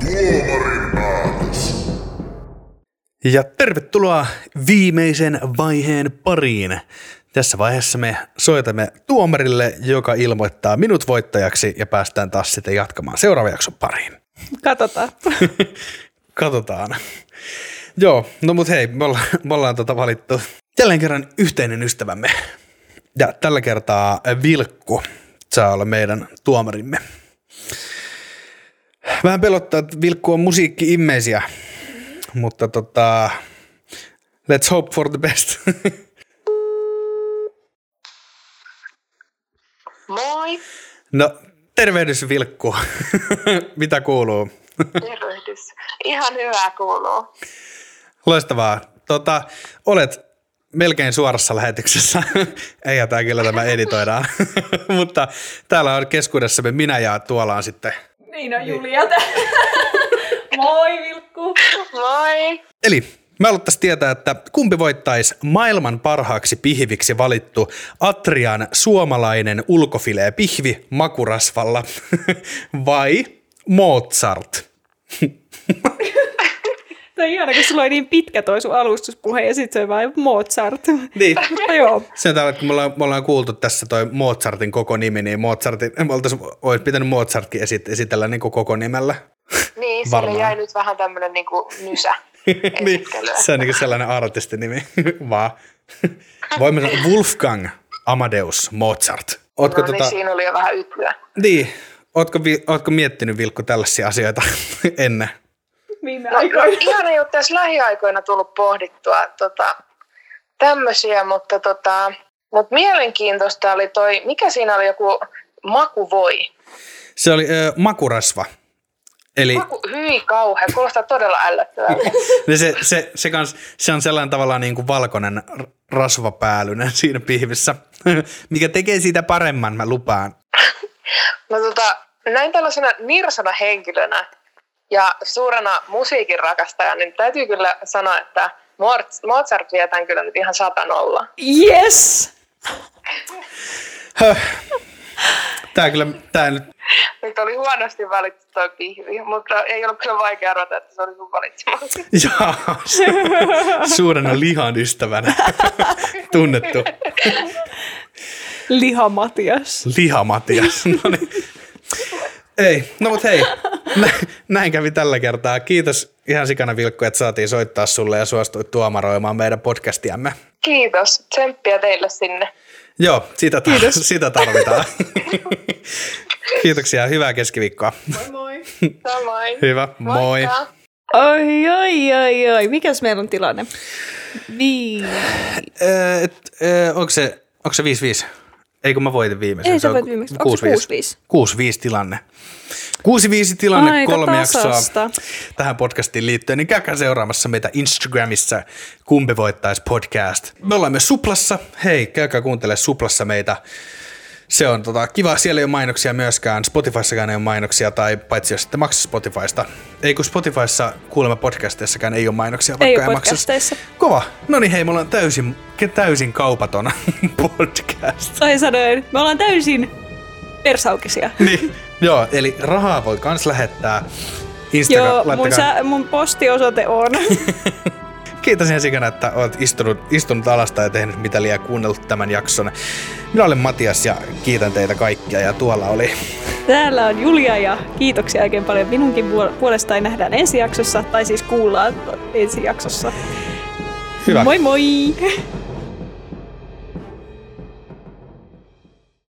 Tuomarin päätös. Ja tervetuloa viimeisen vaiheen pariin. Tässä vaiheessa me soitamme tuomarille, joka ilmoittaa minut voittajaksi ja päästään taas sitten jatkamaan seuraavan jakson pariin. Katsotaan. *laughs* Katsotaan. Joo, no mut hei, me ollaan, me ollaan tota valittu jälleen kerran yhteinen ystävämme. Ja tällä kertaa Vilkku saa olla meidän tuomarimme. Vähän pelottaa, että Vilkku on musiikki-immeisiä, mutta tota, let's hope for the best. *laughs* Moi, no, tervehdys Vilkku. *laughs* Mitä kuuluu? tervehdys. Ihan hyvää kuuluu. Loistavaa. Tota, olet melkein suorassa lähetyksessä. *laughs* Ei tämä kyllä tämä editoidaan. *laughs* Mutta täällä on keskuudessamme minä ja tuolla on sitten. niin on Julia. Moi Vilkku. Moi. Eli me haluttaisiin tietää, että kumpi voittaisi maailman parhaaksi pihviksi valittu Atrian suomalainen ulkofilee pihvi makurasvalla *laughs* vai Mozart? *laughs* Tämä on ihana, kun sulla oli niin pitkä toi sun alustuspuhe ja sitten se on vain Mozart. Niin. Mutta *laughs* joo. Sen takia, kun me ollaan, me ollaan kuultu tässä toi Mozartin koko nimi, niin Mozartin, me oltais, olisi pitänyt Mozartkin esit, esitellä niin kuin koko nimellä. Niin, sille jäi nyt vähän tämmönen niinku nysä. Niin, se on niin sellainen artistinimi, vaan. Voimme sanoa Wolfgang Amadeus Mozart. Ootko, No niin, tota, siinä oli jo vähän ytlyä. niin, ootko, vi, ootko miettinyt Vilkku tällaisia asioita *laughs* ennen? Viime No, no aikoina. ihan ei ole tässä lähiaikoina tullut pohdittua tota, tämmöisiä, mutta tota, mut mielenkiintoista oli toi, mikä siinä oli joku makuvoi. Se oli ö, makurasva. Eli hyi kauhea, kuulostaa todella ällöttävältä. *laughs* niin se, se, se, kans, se on sellainen tavallaan niin kuin valkoinen rasvapäälynen siinä pihvissä, *laughs* mikä tekee siitä paremman, mä lupaan. No tota, näin tällaisena nirsana henkilönä ja suurena musiikin rakastajana, niin täytyy kyllä sanoa, että Mozart vietään kyllä nyt ihan satanolla. Yes! Tää kyllä, tää nyt, Nyt oli huonosti valittu toi pihvi, mutta ei ollut kyllä vaikea arvata, että se oli sun valitsema. *laughs* jaa, suurena lihan ystävänä *laughs* tunnettu Liha Matias. liha Matias. *laughs* No niin. Ei, no mut hei, nä- näin kävi tällä kertaa. Kiitos ihan sikana Vilkku, että saatiin soittaa sulle ja suostuit tuomaroimaan meidän podcastiamme. Kiitos, tsemppiä teille sinne. Joo, sitä, tar- *laughs* sitä tarvitaan. *laughs* Kiitoksia, hyvää keskiviikkoa. Moi. Samoin. *laughs* Hyvä, moi. Moikka. Oi, oi, oi, oi. Mikäs meillä on tilanne? Niin. Öö, et, öö, onko se, onko se 5-5? Ei kun mä voitin viimeisen. Ei, sä on voit viimeksi. Onko se 6-5 tilanne. 6-5 tilanne, Aika kolme jaksoa tasasta. tähän podcastiin liittyen, niin käykää seuraamassa meitä Instagramissa, kumpi voittaisi podcast. Me ollaan myös Suplassa, hei, käykää kuuntele Suplassa meitä. Se on tota, kiva, siellä ei ole mainoksia myöskään, Spotifyssakaan ei ole mainoksia, tai paitsi jos ette maksa Spotifysta. Ei kun Spotifyssa kuulemma podcasteissakaan ei ole mainoksia, Ei vaikka ole maksa. podcasteissa. Kova. No niin hei, me ollaan täysin, täysin kaupaton *laughs* podcast. Tai sanoen, me ollaan täysin persaukisia. niin, *laughs* joo, eli rahaa voi kans lähettää. Instagram, Joo, mun, sä, mun postiosoite on. *laughs* Kiitos ihan sikana, että olet istunut, istunut alasta ja tehnyt mitä liian kuunnellut tämän jakson. Minä olen Matias ja kiitän teitä kaikkia ja tuolla oli Täällä on Julia ja kiitoksia oikein paljon minunkin puol- puolestaan. Nähdään ensi jaksossa, tai siis kuullaan ensi jaksossa. hyvä. Moi moi!